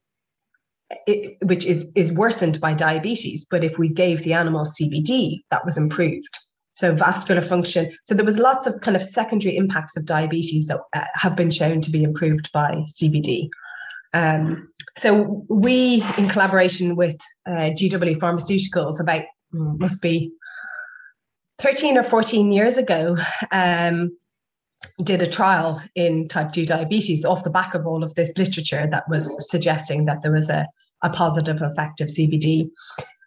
it, which is is worsened by diabetes. But if we gave the animal CBD, that was improved. So vascular function. So there was lots of kind of secondary impacts of diabetes that uh, have been shown to be improved by CBD. Um, so we, in collaboration with uh, GW Pharmaceuticals, about mm, must be 13 or 14 years ago, um, did a trial in type 2 diabetes off the back of all of this literature that was suggesting that there was a, a positive effect of CBD.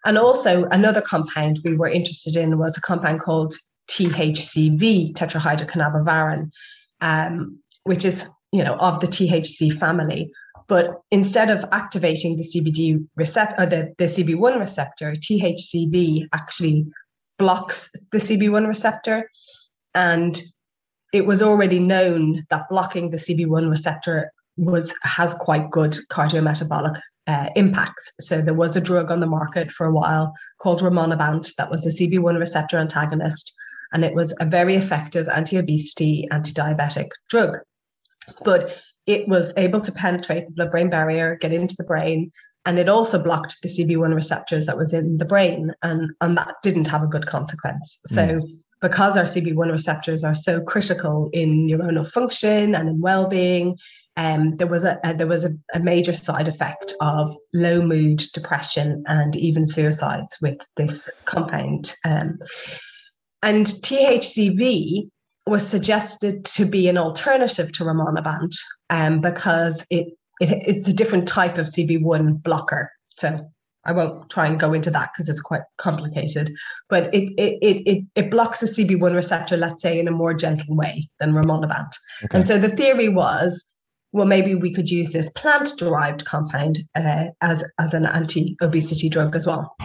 And also, another compound we were interested in was a compound called THCV, tetrahydrocannabivarin, um, which is you know of the THC family. But instead of activating the CBD receptor, the, the CB1 receptor, THCV actually blocks the CB1 receptor and it was already known that blocking the CB1 receptor was has quite good cardiometabolic uh, impacts. So there was a drug on the market for a while called Rimonabant that was a CB1 receptor antagonist, and it was a very effective anti-obesity, anti-diabetic drug. But it was able to penetrate the blood-brain barrier, get into the brain, and it also blocked the CB1 receptors that was in the brain, and, and that didn't have a good consequence. So mm because our CB1 receptors are so critical in neuronal function and in well-being, um, there was a, a there was a, a, major side effect of low mood, depression, and even suicides with this compound. Um, and THCV was suggested to be an alternative to rimonabant um, because it, it it's a different type of CB1 blocker. So I won't try and go into that because it's quite complicated, but it, it it it blocks the CB1 receptor, let's say, in a more gentle way than rimonabant. Okay. And so the theory was, well, maybe we could use this plant-derived compound uh, as as an anti-obesity drug as well.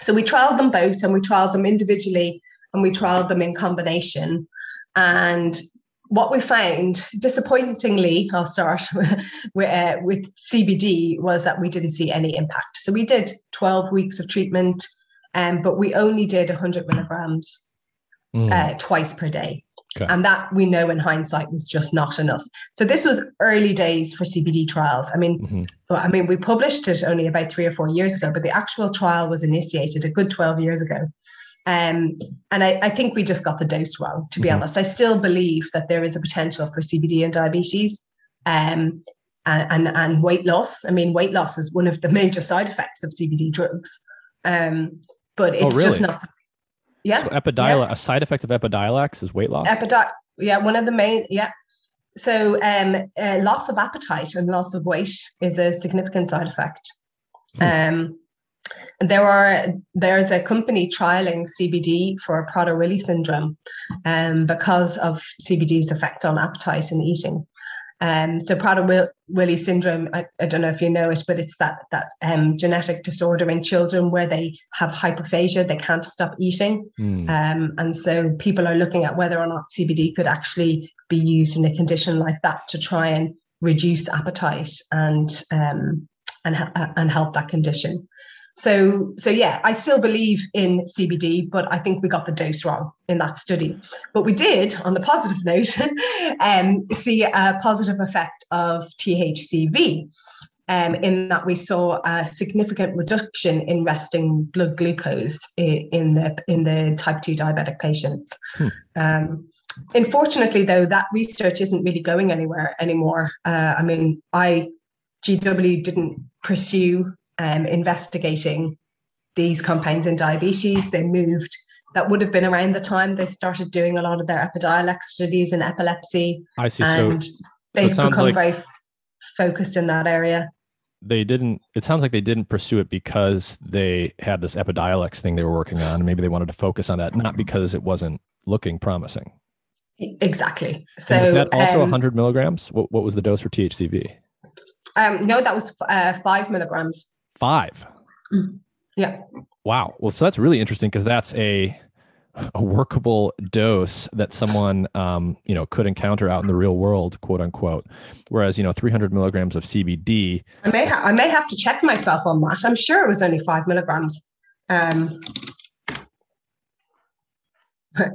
So we trialed them both, and we trialed them individually, and we trialed them in combination. And what we found, disappointingly, I'll start with, uh, with CBD, was that we didn't see any impact. So we did 12 weeks of treatment, um, but we only did 100 milligrams mm. uh, twice per day. Okay. And that we know in hindsight was just not enough. So this was early days for CBD trials. I mean, mm-hmm. well, I mean, we published it only about three or four years ago, but the actual trial was initiated a good 12 years ago. Um, and I, I, think we just got the dose wrong, to be mm-hmm. honest. I still believe that there is a potential for CBD and diabetes um, and, and, and, weight loss. I mean, weight loss is one of the major side effects of CBD drugs. Um, but oh, it's oh, really? just not. Yeah. So Epidiolex, yeah. a side effect of Epidiolex is weight loss? Epidi- yeah, one of the main, yeah. So um, uh, loss of appetite and loss of weight is a significant side effect. Hmm. There are there's a company trialing CBD for Prader-Willi syndrome, um, because of CBD's effect on appetite and eating. Um, so Prader-Willi syndrome, I, I, don't know if you know it, but it's that that um, genetic disorder in children where they have hyperphagia, they can't stop eating, mm. um, and so people are looking at whether or not CBD could actually be used in a condition like that to try and reduce appetite and um, and and help that condition. So, so yeah, I still believe in CBD, but I think we got the dose wrong in that study. But we did, on the positive note, um, see a positive effect of THCV. Um, in that we saw a significant reduction in resting blood glucose in, in the in the type 2 diabetic patients. Hmm. Um, unfortunately, though, that research isn't really going anywhere anymore. Uh, I mean, I GW didn't pursue um, investigating these compounds in diabetes. They moved. That would have been around the time they started doing a lot of their Epidiolex studies in epilepsy. I see. And so, they've so become like very focused in that area. They didn't. It sounds like they didn't pursue it because they had this Epidiolex thing they were working on. Maybe they wanted to focus on that, not because it wasn't looking promising. Exactly. So and is that also um, 100 milligrams? What, what was the dose for THCV? Um, no, that was uh, five milligrams. Five. Mm. Yeah. Wow. Well, so that's really interesting because that's a a workable dose that someone um, you know could encounter out in the real world, quote unquote. Whereas you know 300 milligrams of CBD. I may ha- I may have to check myself on that. I'm sure it was only five milligrams. Um,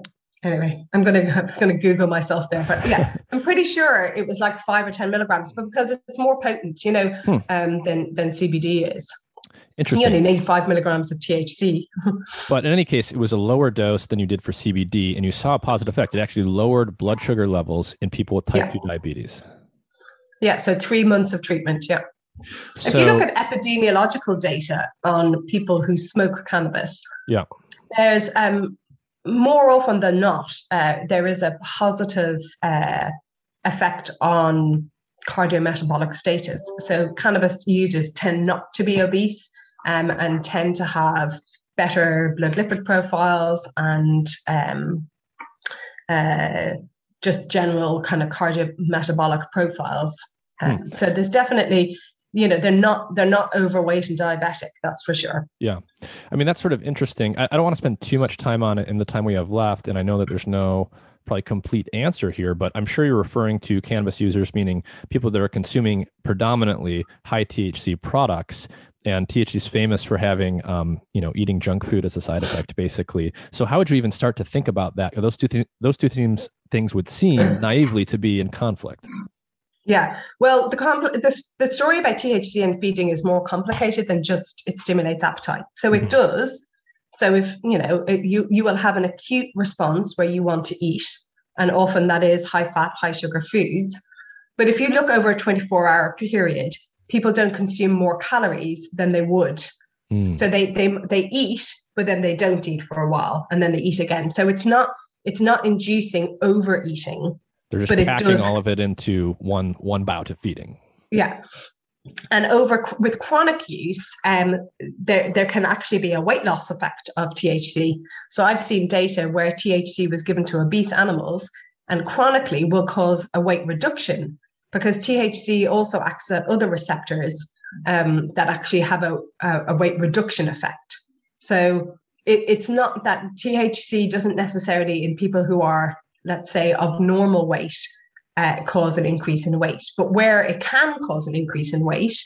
anyway, I'm gonna I'm just gonna Google myself there, but yeah, I'm pretty sure it was like five or ten milligrams, but because it's more potent, you know, hmm. um, than than CBD is. Interesting. You only need five milligrams of THC. but in any case, it was a lower dose than you did for CBD, and you saw a positive effect. It actually lowered blood sugar levels in people with type yeah. 2 diabetes. Yeah, so three months of treatment. Yeah. So, if you look at epidemiological data on people who smoke cannabis, yeah, there's um, more often than not, uh, there is a positive uh, effect on cardiometabolic status. So, cannabis users tend not to be obese um, and tend to have better blood lipid profiles and um, uh, just general kind of cardiometabolic profiles. Um, hmm. So, there's definitely you know they're not they're not overweight and diabetic that's for sure yeah i mean that's sort of interesting I, I, don't want to spend too much time on it in the time we have left and i know that there's no probably complete answer here, but I'm sure you're referring to cannabis users, meaning people that are consuming predominantly high THC products. And THC is famous for having, um, you know, eating junk food as a side effect, basically. So, how would you even start to think about that? Those two, th- those two themes, things would seem naively to be in conflict. Yeah, well, the, compl- the the story about THC and feeding is more complicated than just it stimulates appetite. So mm-hmm. it does. So if you know it, you you will have an acute response where you want to eat, and often that is high fat, high sugar foods. But if you look over a 24 hour period, people don't consume more calories than they would. Mm. So they they they eat, but then they don't eat for a while, and then they eat again. So it's not it's not inducing overeating they're just but packing does, all of it into one one bout of feeding. Yeah. And over with chronic use, um, there there can actually be a weight loss effect of THC. So I've seen data where THC was given to obese animals and chronically will cause a weight reduction because THC also acts at other receptors um, that actually have a, a, weight reduction effect. So it, it's not that THC doesn't necessarily in people who are let's say, of normal weight uh, cause an increase in weight. But where it can cause an increase in weight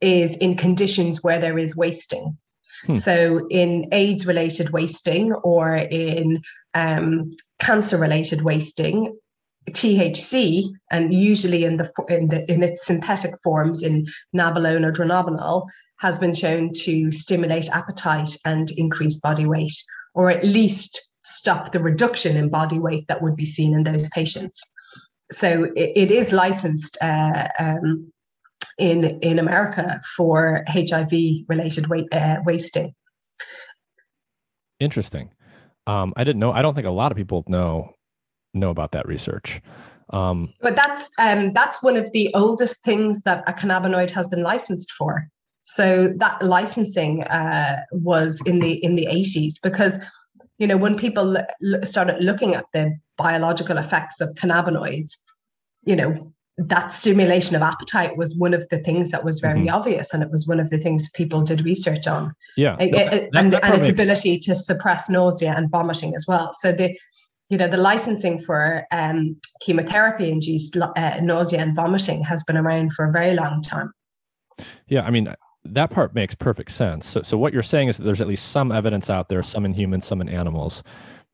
is in conditions where there is wasting. Hmm. So, in AIDS related wasting or in um, cancer related wasting, THC, and usually in the in the in its synthetic forms in nabilone or dronabinol, has been shown to stimulate appetite and increase body weight, or at least stop the reduction in body weight that would be seen in those patients. So it, it is licensed uh, um, in in America for HIV related weight, uh, wasting. Interesting. Um, I didn't know. I don't think a lot of people know know about that research. Um, but that's um, that's one of the oldest things that a cannabinoid has been licensed for. So that licensing uh, was in the in the 80s because you know, when people l- started looking at the biological effects of cannabinoids, you know, that stimulation of appetite was one of the things that was very mm-hmm. obvious, and it was one of the things people did research on. Yeah, it, that, and, that and its ability to suppress nausea and vomiting as well. So the you know the licensing for um, chemotherapy induced uh, nausea and vomiting has been around for a very long time yeah i mean that part makes perfect sense. So, so what you're saying is that there's at least some evidence out there, some in humans, some in animals,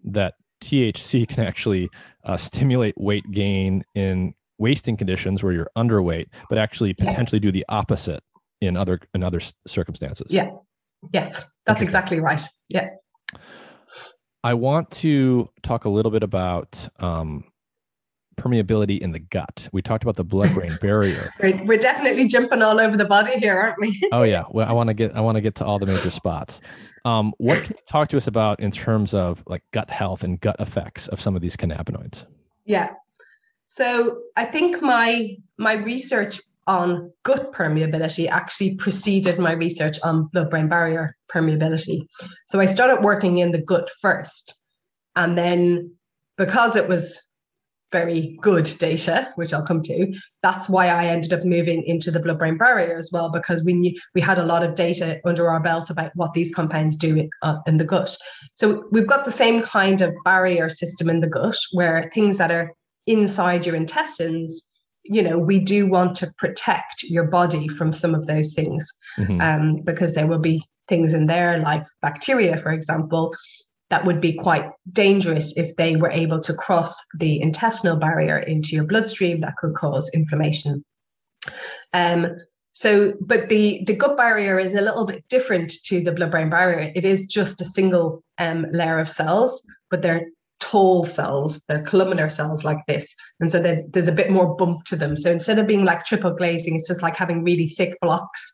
that THC can actually uh, stimulate weight gain in wasting conditions where you're underweight, but actually potentially do the opposite in other in other circumstances. Yeah. Yes, that's exactly right. Yeah. I want to talk a little bit about um, permeability in the gut. We talked about the blood-brain barrier. We're, we're definitely jumping all over the body here, aren't we? oh yeah. Well, I want to get I want to get to all the major spots. Um, what can you talk to us about in terms of like gut health and gut effects of some of these cannabinoids? Yeah. So I think my my research on gut permeability actually preceded my research on blood-brain barrier permeability. So I started working in the gut first, and then because it was very good data, which I'll come to. That's why I ended up moving into the blood-brain barrier as well, because we knew we had a lot of data under our belt about what these compounds do in, uh, in the gut. So we've got the same kind of barrier system in the gut, where things that are inside your intestines, you know, we do want to protect your body from some of those things, mm-hmm. um, because there will be things in there like bacteria, for example, that would be quite dangerous if they were able to cross the intestinal barrier into your bloodstream that could cause inflammation. Um, so, but the, the gut barrier is a little bit different to the blood brain barrier. It is just a single um, layer of cells, but they're tall cells, they're columnar cells like this. And so there's, there's a bit more bump to them. So instead of being like triple glazing, it's just like having really thick blocks.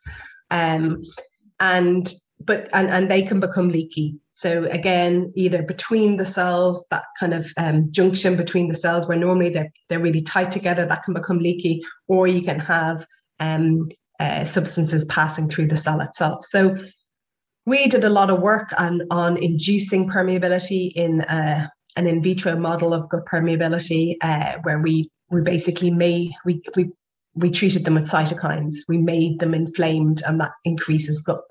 Um, and but and, and they can become leaky so again, either between the cells, that kind of um, junction between the cells where normally they're they're really tight together, that can become leaky, or you can have um, uh, substances passing through the cell itself. So we did a lot of work on on inducing permeability in uh, an in vitro model of gut permeability, uh, where we we basically made we we we treated them with cytokines. We made them inflamed, and that increases gut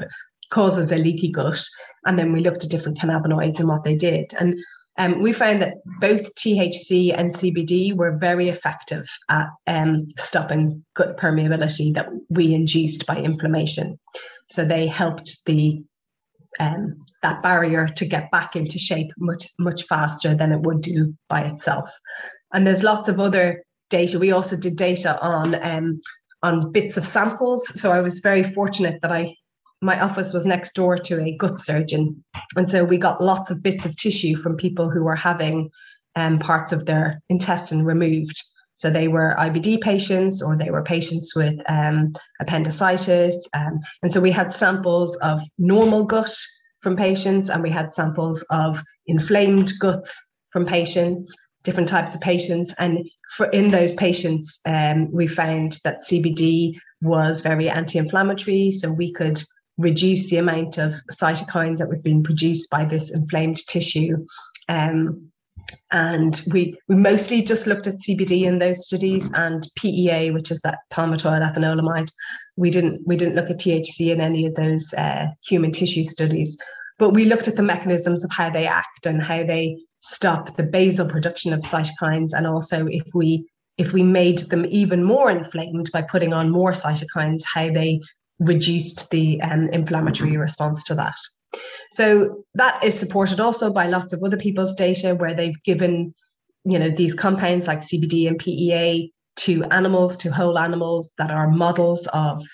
causes a leaky gut. And then we looked at different cannabinoids and what they did. And um, we found that both THC and CBD were very effective at um, stopping gut permeability that we induced by inflammation. So they helped the um, that barrier to get back into shape much much faster than it would do by itself. And there's lots of other data. We also did data on um, on bits of samples. So I was very fortunate that I my office was next door to a gut surgeon, and so we got lots of bits of tissue from people who were having um, parts of their intestine removed. So they were IBD patients or they were patients with um, appendicitis. Um, and so we had samples of normal gut from patients and we had samples of inflamed guts from patients, different types of patients. And for in those patients, um, we found that CBD was very anti-inflammatory. So we could reduce the amount of cytokines that was being produced by this inflamed tissue. Um, and we, we mostly just looked at CBD in those studies and PEA, which is that palmitoyl ethanolamide. We didn't we didn't look at THC in any of those uh, human tissue studies, but we looked at the mechanisms of how they act and how they stop the basal production of cytokines, and also if we if we made them even more inflamed by putting on more cytokines, how they reduced the um, inflammatory response to that. So that is supported also by lots of other people's data where they've given, you know, these compounds like CBD and PEA to animals, to whole animals that are models of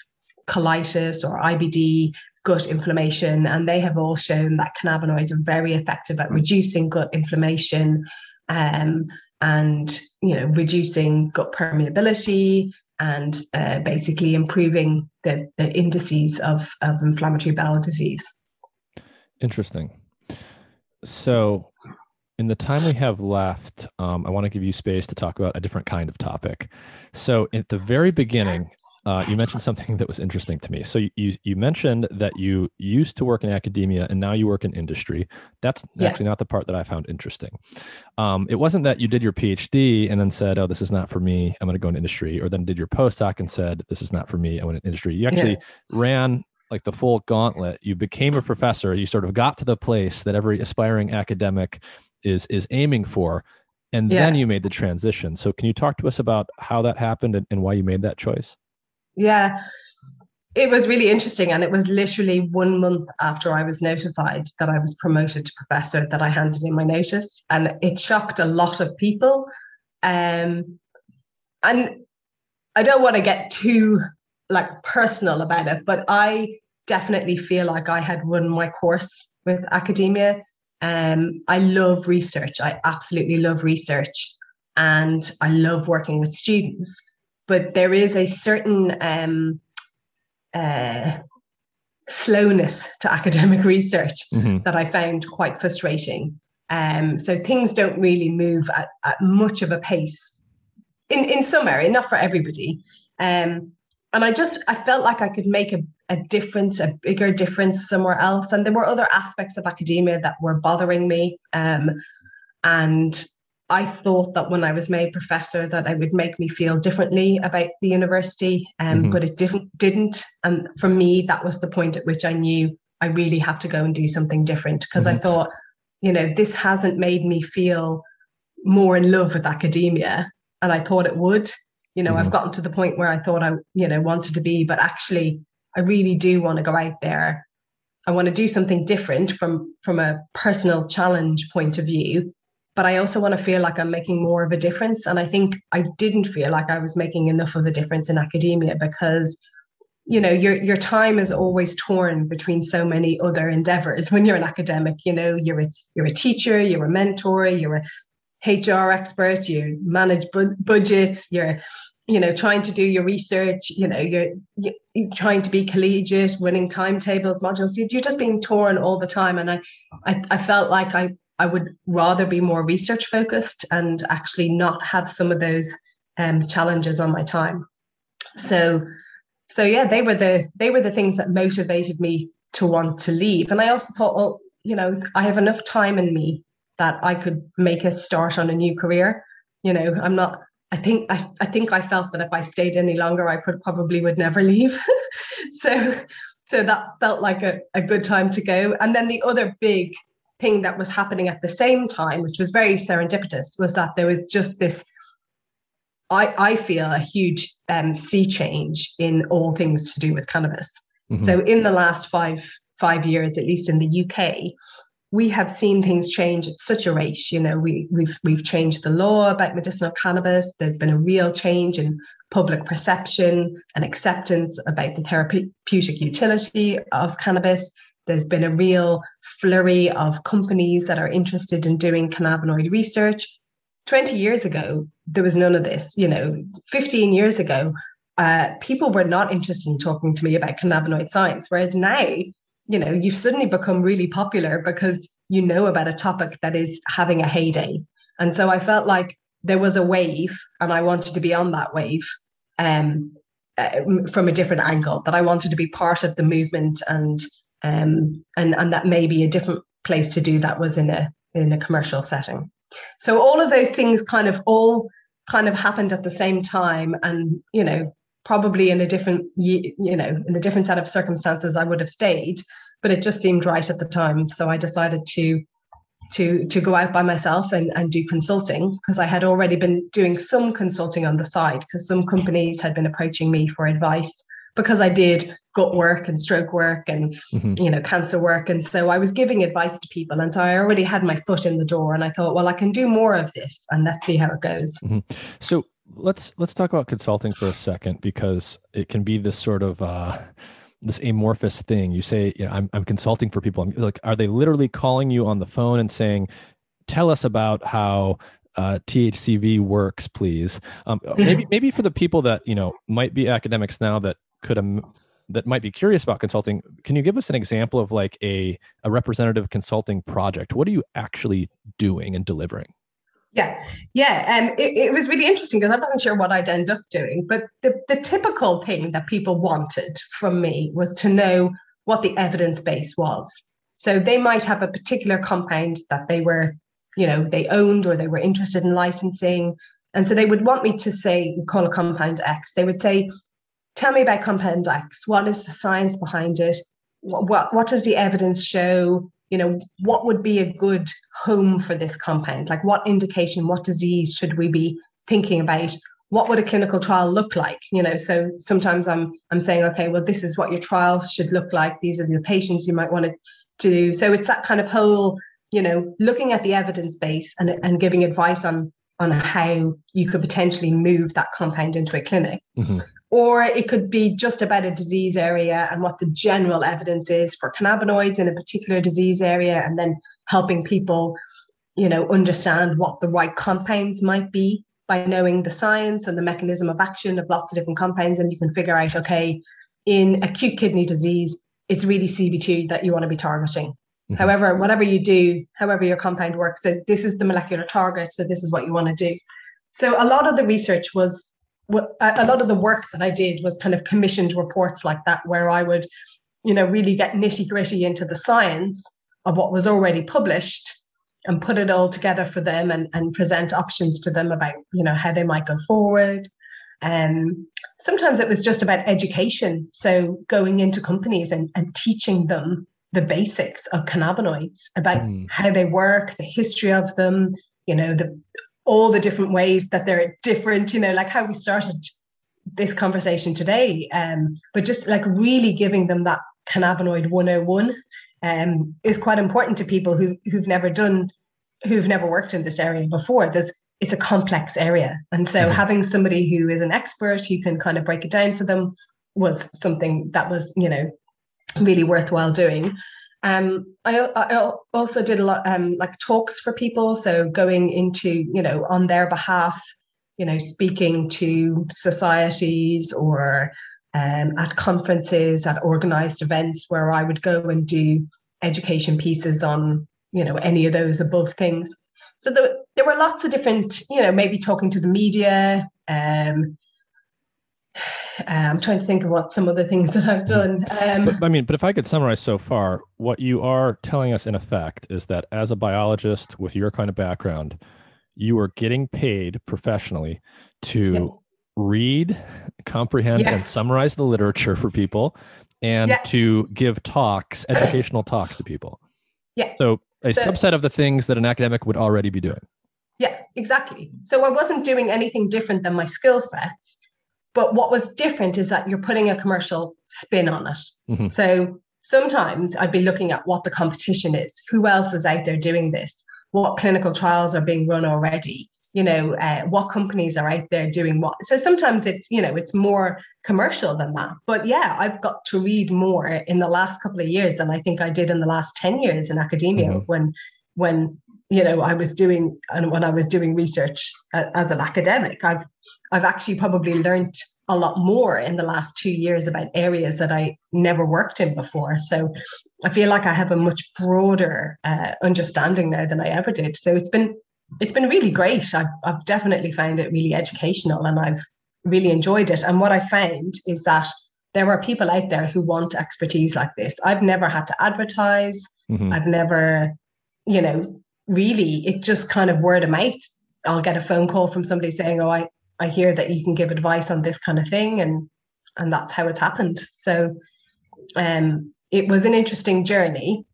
colitis or IBD, gut inflammation, and they have all shown that cannabinoids are very effective at reducing gut inflammation um, and you know reducing gut permeability and uh, basically improving the, the indices of, of inflammatory bowel disease. Interesting. So, in the time we have left, um, I want to give you space to talk about a different kind of topic. So, at the very beginning, uh, you mentioned something that was interesting to me. So you you mentioned that you used to work in academia and now you work in industry. That's yeah. actually not the part that I found interesting. Um, it wasn't that you did your PhD and then said, "Oh, this is not for me. I'm going to go into industry," or then did your postdoc and said, "This is not for me. I went into industry." You actually yeah. ran like the full gauntlet. You became a professor. You sort of got to the place that every aspiring academic is is aiming for, and yeah. then you made the transition. So, can you talk to us about how that happened and, and why you made that choice? Yeah, it was really interesting. And it was literally one month after I was notified that I was promoted to professor that I handed in my notice. And it shocked a lot of people. Um, and I don't want to get too like personal about it, but I definitely feel like I had run my course with academia. Um, I love research. I absolutely love research. And I love working with students but there is a certain um, uh, slowness to academic research mm-hmm. that I found quite frustrating. Um, so things don't really move at, at, much of a pace in, in some area, not for everybody. Um, and I just I felt like I could make a, a difference, a bigger difference somewhere else. And there were other aspects of academia that were bothering me. Um, and I thought that when I was made professor that it would make me feel differently about the university, um, mm-hmm. but it didn't. Didn't, and for me, that was the point at which I knew I really have to go and do something different because mm-hmm. I thought, you know, this hasn't made me feel more in love with academia, and I thought it would. You know, mm-hmm. I've gotten to the point where I thought I, you know, wanted to be, but actually, I really do want to go out there. I want to do something different from from a personal challenge point of view but I also want to feel like I'm making more of a difference. And I think I didn't feel like I was making enough of a difference in academia because you know your your time is always torn between so many other endeavors when you're an academic you know you're a, you're a teacher you're a mentor you're a hr expert you manage bu- budgets you're you know trying to do your research you know you're, you're trying to be collegiate running timetables modules you're just being torn all the time and I, I i felt like i I would rather be more research focused and actually not have some of those um, challenges on my time. So, so yeah, they were the they were the things that motivated me to want to leave. And I also thought, well, you know, I have enough time in me that I could make a start on a new career. You know, I'm not. I think I, I think I felt that if I stayed any longer, I could probably would never leave. so so that felt like a, a good time to go. And then the other big thing that was happening at the same time, which was very serendipitous, was that there was just this. I, I feel a huge um, sea change in all things to do with cannabis. Mm-hmm. So in the last five five years, at least in the UK, we have seen things change at such a rate. You know, we, we've we've changed the law about medicinal cannabis. There's been a real change in public perception and acceptance about the therapeutic utility of cannabis. There's been a real flurry of companies that are interested in doing cannabinoid research. 20 years ago, there was none of this. You know, 15 years ago, uh, people were not interested in talking to me about cannabinoid science. Whereas now, you know you've suddenly become really popular because you know about a topic that is having a heyday and so i felt like there was a wave and i wanted to be on that wave um, uh, from a different angle that i wanted to be part of the movement and um, and and that maybe a different place to do that was in a in a commercial setting. So all of those things kind of all kind of happened at the same time and you know probably in a different you know in a different set of circumstances i would have stayed but it just seemed right at the time. So i decided to to to go out by myself and, and do consulting because i had already been doing some consulting on the side because some companies had been approaching me for advice because i did gut work and stroke work and mm-hmm. you know cancer work and so i was giving advice to people and so i already had my foot in the door and i thought well i can do more of this and let's see how it goes mm-hmm. so let's let's talk about consulting for a second because it can be this sort of uh, this amorphous thing. You say, you know, I'm I'm consulting for people. I'm like, are they literally calling you on the phone and saying, "Tell us about how uh, THCV works, please"? Um, maybe maybe for the people that you know might be academics now that could um, that might be curious about consulting, can you give us an example of like a a representative consulting project? What are you actually doing and delivering? Yeah, yeah. Um, it, it was really interesting because I wasn't sure what I'd end up doing. But the, the typical thing that people wanted from me was to know what the evidence base was. So they might have a particular compound that they were, you know, they owned or they were interested in licensing. And so they would want me to say, call a compound X. They would say, tell me about compound X. What is the science behind it? What, what, what does the evidence show? you know what would be a good home for this compound? Like what indication what disease should we be thinking about? What would a clinical trial look like? You know so sometimes i'm i'm saying okay well this is what your trial should look like. These are the patients you might want to do. So it's that kind of whole you know looking at the evidence base and, and giving advice on on how you could potentially move that compound into a clinic. Mm-hmm or it could be just about a disease area and what the general evidence is for cannabinoids in a particular disease area and then helping people you know understand what the right compounds might be by knowing the science and the mechanism of action of lots of different compounds. And you can figure out okay in acute kidney disease it's really cb2 that you want to be targeting. Mm-hmm. however whatever you do however your compound works so this is the molecular target so this is what you want to do. So a lot of the research was a lot of the work that I did was kind of commissioned reports like that, where I would, you know, really get nitty gritty into the science of what was already published and put it all together for them and, and present options to them about, you know, how they might go forward. And um, sometimes it was just about education. So going into companies and, and teaching them the basics of cannabinoids about mm. how they work, the history of them, you know, the all the different ways that they're different, you know, like how we started this conversation today. Um, but just like really giving them that cannabinoid 101 um, is quite important to people who who've never done, who've never worked in this area before. There's it's a complex area. And so mm-hmm. having somebody who is an expert who can kind of break it down for them was something that was, you know, really worthwhile doing. Um, I, I, also did a lot um, like talks for people, so going into you know on their behalf, you know, speaking to societies or um, at conferences, at organized events where I would go and do education pieces on you know any of those above things. So there, there were lots of different, you know, maybe talking to the media, um, I'm trying to think of what some of the things that I've done. Um, but, I mean, but if I could summarize so far, what you are telling us in effect is that as a biologist with your kind of background, you are getting paid professionally to yes. read, comprehend, yes. and summarize the literature for people and yes. to give talks, educational talks to people. Yeah. So a so, subset of the things that an academic would already be doing. Yeah, exactly. So I wasn't doing anything different than my skill sets. But what was different is that you're putting a commercial spin on it. Mm-hmm. So sometimes I'd be looking at what the competition is, who else is out there doing this, what clinical trials are being run already, you know, uh, what companies are out there doing what. So sometimes it's, you know, it's more commercial than that. But yeah, I've got to read more in the last couple of years than I think I did in the last 10 years in academia mm-hmm. when when you know i was doing and when i was doing research as an academic i've i've actually probably learned a lot more in the last two years about areas that i never worked in before. So i feel like i have a much broader uh, understanding now than i ever did. So it's been it's been really great. I've, I've definitely found it really educational and i've really enjoyed it. And what i found is that there are people out there who want expertise like this. I've never had to advertise. Mm-hmm. i've never you know really it just kind of word of mouth. I'll get a phone call from somebody saying, "Oh, I I hear that you can give advice on this kind of thing," and and that's how it's happened. So, um, it was an interesting journey,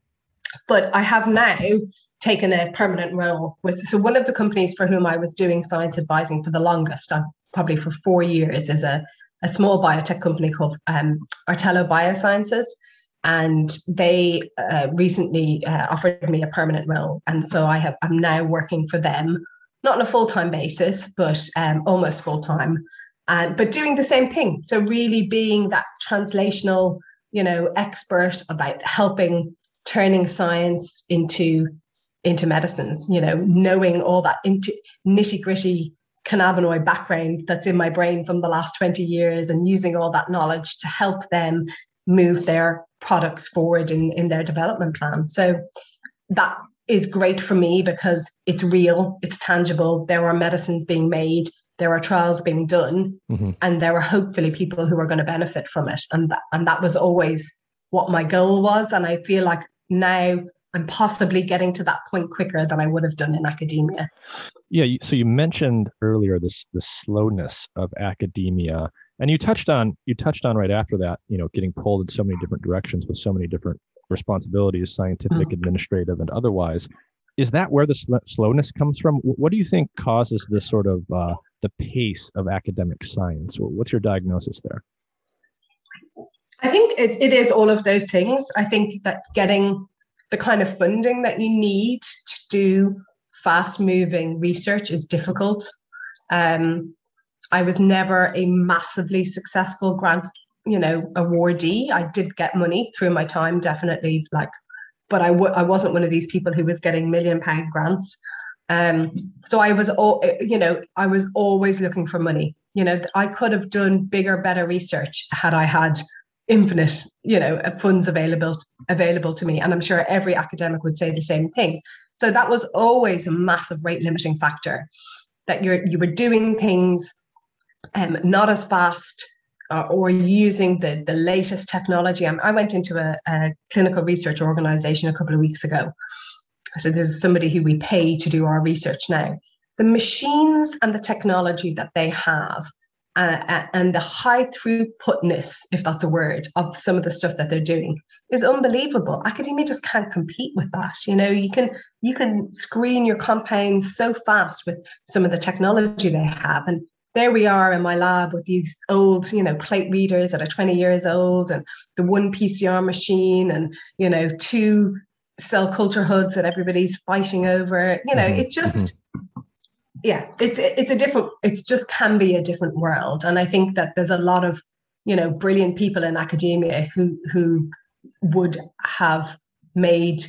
but I have now taken a permanent role with. So one of the companies for whom I was doing science advising for the longest, I've probably for four years, is a a small biotech company called um, Artello Biosciences and they uh, recently uh, offered me a permanent role. And so i have i'm now working for them not on a full-time basis but um, almost full-time and but doing the same thing. So really being that translational you know expert about helping turning science into into medicines you know knowing all that into nitty gritty cannabinoid background that's in my brain from the last 20 years and using all that knowledge to help them move their products forward in, in their development plan. So that is great for me because it's real, it's tangible. There are medicines being made, there are trials being done, mm-hmm. and there are hopefully people who are going to benefit from it. And that, and that was always what my goal was. And I feel like now I'm possibly getting to that point quicker than I would have done in academia. Yeah. So you mentioned earlier this the slowness of academia, and you touched on you touched on right after that. You know, getting pulled in so many different directions with so many different responsibilities, scientific, mm-hmm. administrative, and otherwise. Is that where the sl- slowness comes from? What do you think causes this sort of uh, the pace of academic science? What's your diagnosis there? I think it, it is all of those things. I think that getting the kind of funding that you need to do fast moving research is difficult. Um, I was never a massively successful grant, you know, awardee. I did get money through my time, definitely, like, but I w- I wasn't one of these people who was getting million pound grants. Um, so I was, all, you know, I was always looking for money. You know, I could have done bigger, better research had I had infinite you know funds available available to me and i'm sure every academic would say the same thing so that was always a massive rate limiting factor that you're you were doing things um, not as fast uh, or using the the latest technology I, I went into a, a clinical research organization a couple of weeks ago so this is somebody who we pay to do our research now the machines and the technology that they have uh, and the high throughputness, if that's a word, of some of the stuff that they're doing is unbelievable. Academia just can't compete with that. You know, you can you can screen your compounds so fast with some of the technology they have, and there we are in my lab with these old, you know, plate readers that are 20 years old, and the one PCR machine, and you know, two cell culture hoods that everybody's fighting over. You know, mm-hmm. it just mm-hmm yeah it's it's a different it's just can be a different world and i think that there's a lot of you know brilliant people in academia who who would have made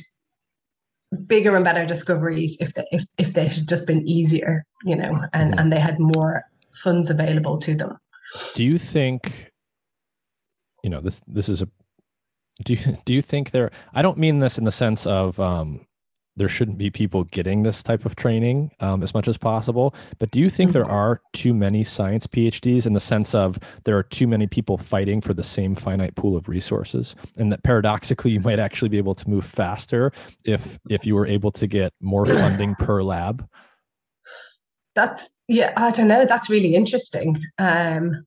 bigger and better discoveries if they, if if they had just been easier you know and and they had more funds available to them do you think you know this this is a do you do you think there i don't mean this in the sense of um there shouldn't be people getting this type of training um, as much as possible. But do you think there mm-hmm. are too many science PhDs in the sense of there are too many people fighting for the same finite pool of resources, and that paradoxically you might actually be able to move faster if if you were able to get more funding per lab? That's yeah, I don't know. That's really interesting. Um,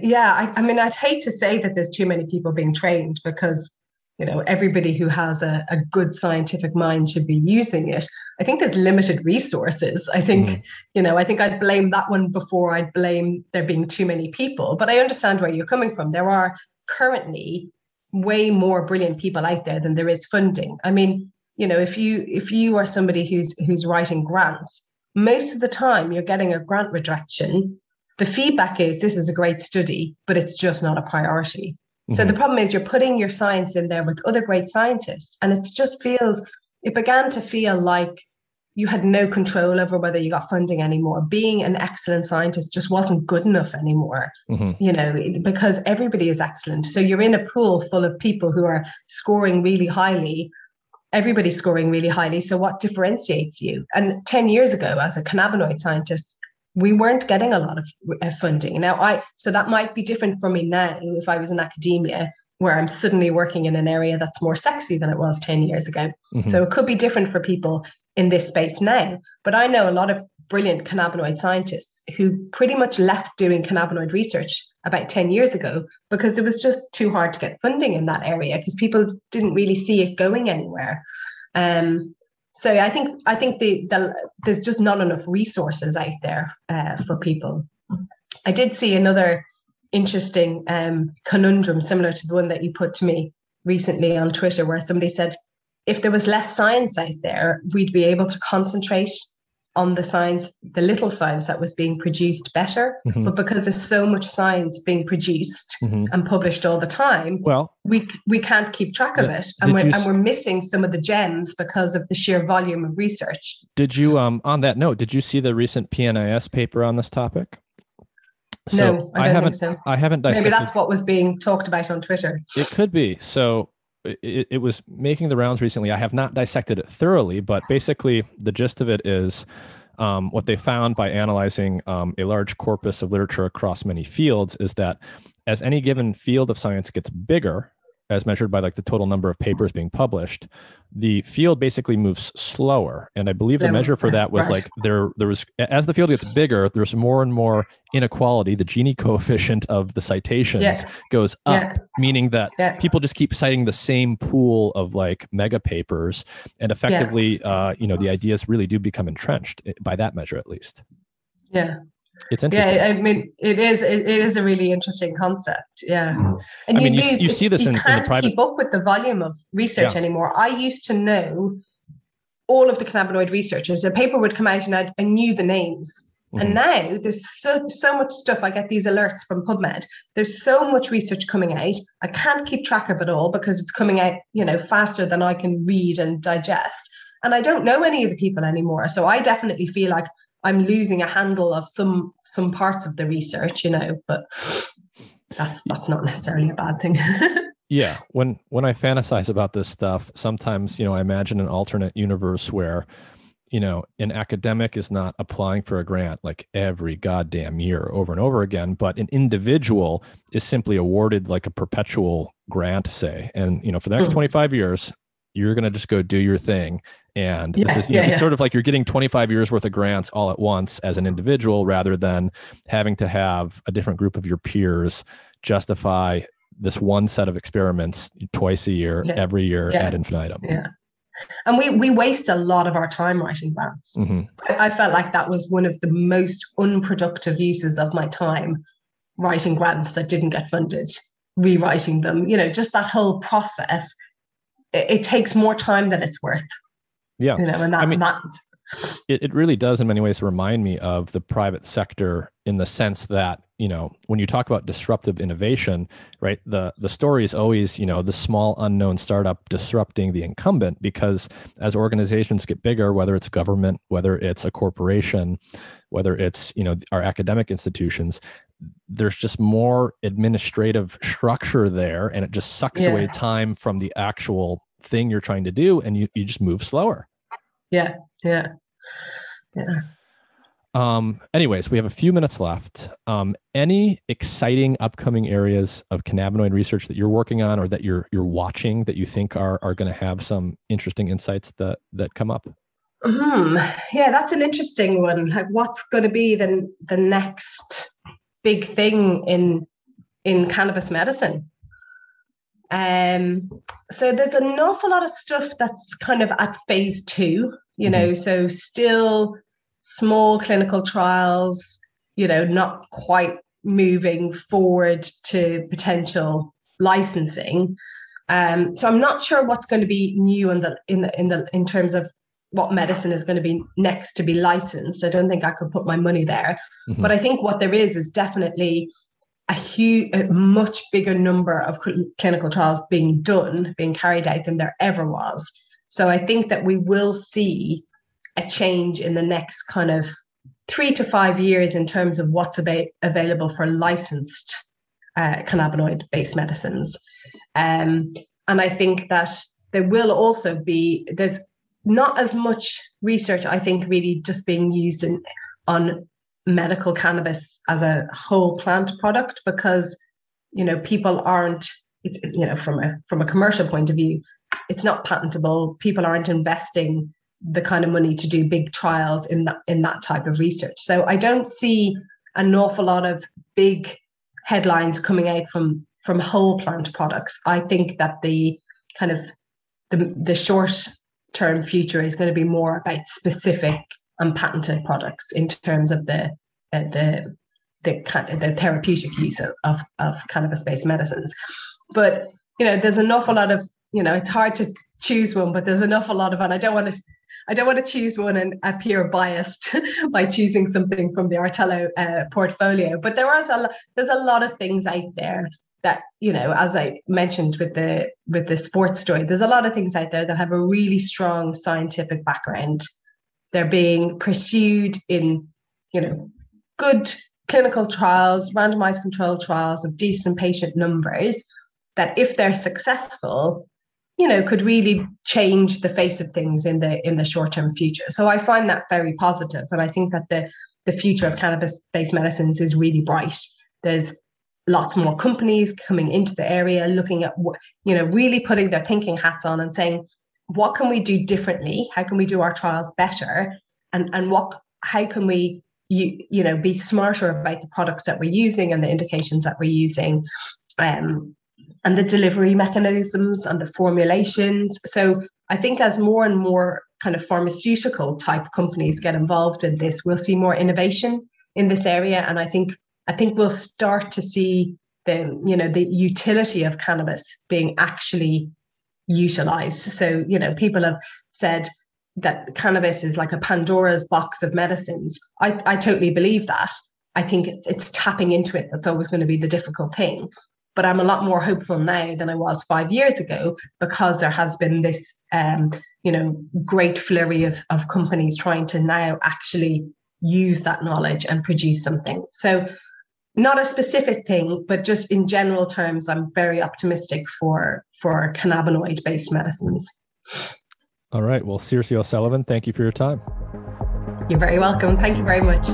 yeah, I, I mean, I'd hate to say that there's too many people being trained because you know everybody who has a, a good scientific mind should be using it i think there's limited resources i think mm. you know i think i'd blame that one before i'd blame there being too many people but i understand where you're coming from there are currently way more brilliant people out there than there is funding i mean you know if you if you are somebody who's who's writing grants most of the time you're getting a grant rejection the feedback is this is a great study but it's just not a priority so the mm-hmm. problem is you're putting your science in there with other great scientists, and it just feels it began to feel like you had no control over whether you got funding anymore. Being an excellent scientist just wasn't good enough anymore, mm-hmm. you know, because everybody is excellent. So you're in a pool full of people who are scoring really highly. Everybody's scoring really highly. So what differentiates you? And 10 years ago, as a cannabinoid scientist, we weren't getting a lot of uh, funding. Now, I so that might be different for me now if I was in academia, where I'm suddenly working in an area that's more sexy than it was 10 years ago. Mm-hmm. So it could be different for people in this space now. But I know a lot of brilliant cannabinoid scientists who pretty much left doing cannabinoid research about 10 years ago because it was just too hard to get funding in that area because people didn't really see it going anywhere. Um, so I think I think the, the there's just not enough resources out there uh, for people. I did see another interesting um, conundrum similar to the one that you put to me recently on Twitter, where somebody said, if there was less science out there, we'd be able to concentrate on the science, the little science that was being produced better. Mm-hmm. But because there's so much science being produced mm-hmm. and published all the time, well, we we can't keep track of it, and we're, and we're missing some of the gems because of the sheer volume of research. Did you, um, on that note, did you see the recent PNAS paper on this topic? So no, I, I haven't. So. I haven't dissected. Maybe that's what was being talked about on Twitter. It could be. So it, it, was making the rounds recently. I have not dissected it thoroughly, but basically the gist of it is um, what they found by analyzing um, a large corpus of literature across many fields is that as any given field of science gets bigger, as measured by like the total number of papers being published, the field basically moves slower. And I believe the measure for that was like there there was as the field gets bigger, there's more and more inequality. The Gini coefficient of the citations yeah. goes up, yeah. meaning that yeah. people just keep citing the same pool of like mega papers, and effectively, uh, you know, the ideas really do become entrenched eh, by that measure, at least. Yeah, it's interesting. Yeah, I mean, it is. It, it is a really interesting concept. Yeah, mm-hmm. and I mean, you, you see this you in, can't in the private. keep up with the volume of research yeah. anymore. I used to know all of the cannabinoid researchers. A paper would come out, and I, I knew the names. Mm-hmm. And now there's so so much stuff. I get these alerts from PubMed. There's so much research coming out. I can't keep track of it all because it's coming out, you know, faster than I can read and digest. And I don't know any of the people anymore. So I definitely feel like I'm losing a handle of some some parts of the research, you know, but that's that's not necessarily a bad thing. yeah, when when I fantasize about this stuff, sometimes you know I imagine an alternate universe where you know an academic is not applying for a grant like every goddamn year over and over again, but an individual is simply awarded like a perpetual grant, say, and you know for the next mm. 25 years you're going to just go do your thing and yeah, this is yeah, know, yeah. sort of like you're getting 25 years worth of grants all at once as an individual rather than having to have a different group of your peers justify this one set of experiments twice a year every year ad infinitum. Yeah. And we we waste a lot of our time writing grants. Mm-hmm. I, I felt like that was one of the most unproductive uses of my time writing grants that didn't get funded rewriting them. You know just that whole process it, it takes more time than it's worth yeah. You know, and that, I mean, that it, it really does in many ways remind me of the private sector in the sense that you know when you talk about disruptive innovation right the the story is always you know the small unknown startup disrupting the incumbent because as organizations get bigger whether it's government whether it's a corporation whether it's you know our academic institutions there's just more administrative structure there and it just sucks yeah. away time from the actual thing you're trying to do and you, you just move slower yeah yeah. Yeah. Um anyways we have a few minutes left. Um any exciting upcoming areas of cannabinoid research that you're working on or that you're you're watching that you think are are going to have some interesting insights that that come up? Hmm. Yeah that's an interesting one. Like what's going to be the the next big thing in in cannabis medicine um so there's an awful lot of stuff that's kind of at phase two, you mm-hmm. know, so still small clinical trials, you know, not quite moving forward to potential licensing. Um, so I'm not sure what's going to be new in the in the in the in terms of what medicine is going to be next to be licensed. I don't think I could put my money there. Mm-hmm. But I think what there is is definitely a huge, a much bigger number of cl- clinical trials being done, being carried out than there ever was. So I think that we will see a change in the next kind of three to five years in terms of what's ab- available for licensed uh, cannabinoid based medicines. Um, and I think that there will also be, there's not as much research, I think, really just being used in, on medical cannabis as a whole plant product because, you know, people aren't, you know, from a from a commercial point of view, it's not patentable. People aren't investing the kind of money to do big trials in that in that type of research. So I don't see an awful lot of big headlines coming out from from whole plant products. I think that the kind of the the short term future is going to be more about specific and patented products in terms of the the the the therapeutic use of, of, of cannabis based medicines. But you know, there's an awful lot of you know, it's hard to choose one, but there's an awful lot of, and I don't want to I don't want to choose one and appear biased by choosing something from the Artello uh, portfolio. But there are a there's a lot of things out there that you know, as I mentioned with the with the sports story, there's a lot of things out there that have a really strong scientific background. They're being pursued in you know good clinical trials, randomized controlled trials of decent patient numbers. That if they're successful, you know could really change the face of things in the in the short term future. So i find that very positive and i think that the the future of cannabis based medicines is really bright. There's lots more companies coming into the area looking at what you know really putting their thinking hats on and saying what can we do differently? How can we do our trials better? And and what how can we you you know be smarter about the products that we're using and the indications that we're using um and the delivery mechanisms and the formulations. So I think as more and more kind of pharmaceutical type companies get involved in this, we'll see more innovation in this area. And I think I think we'll start to see the you know the utility of cannabis being actually utilized. So you know people have said that cannabis is like a Pandora's box of medicines. I, I totally believe that. I think it's, it's tapping into it that's always going to be the difficult thing but I'm a lot more hopeful now than I was five years ago because there has been this, um, you know, great flurry of, of companies trying to now actually use that knowledge and produce something. So, not a specific thing, but just in general terms, I'm very optimistic for for cannabinoid based medicines. All right. Well, Saoirse O'Sullivan, thank you for your time. You're very welcome. Thank you very much.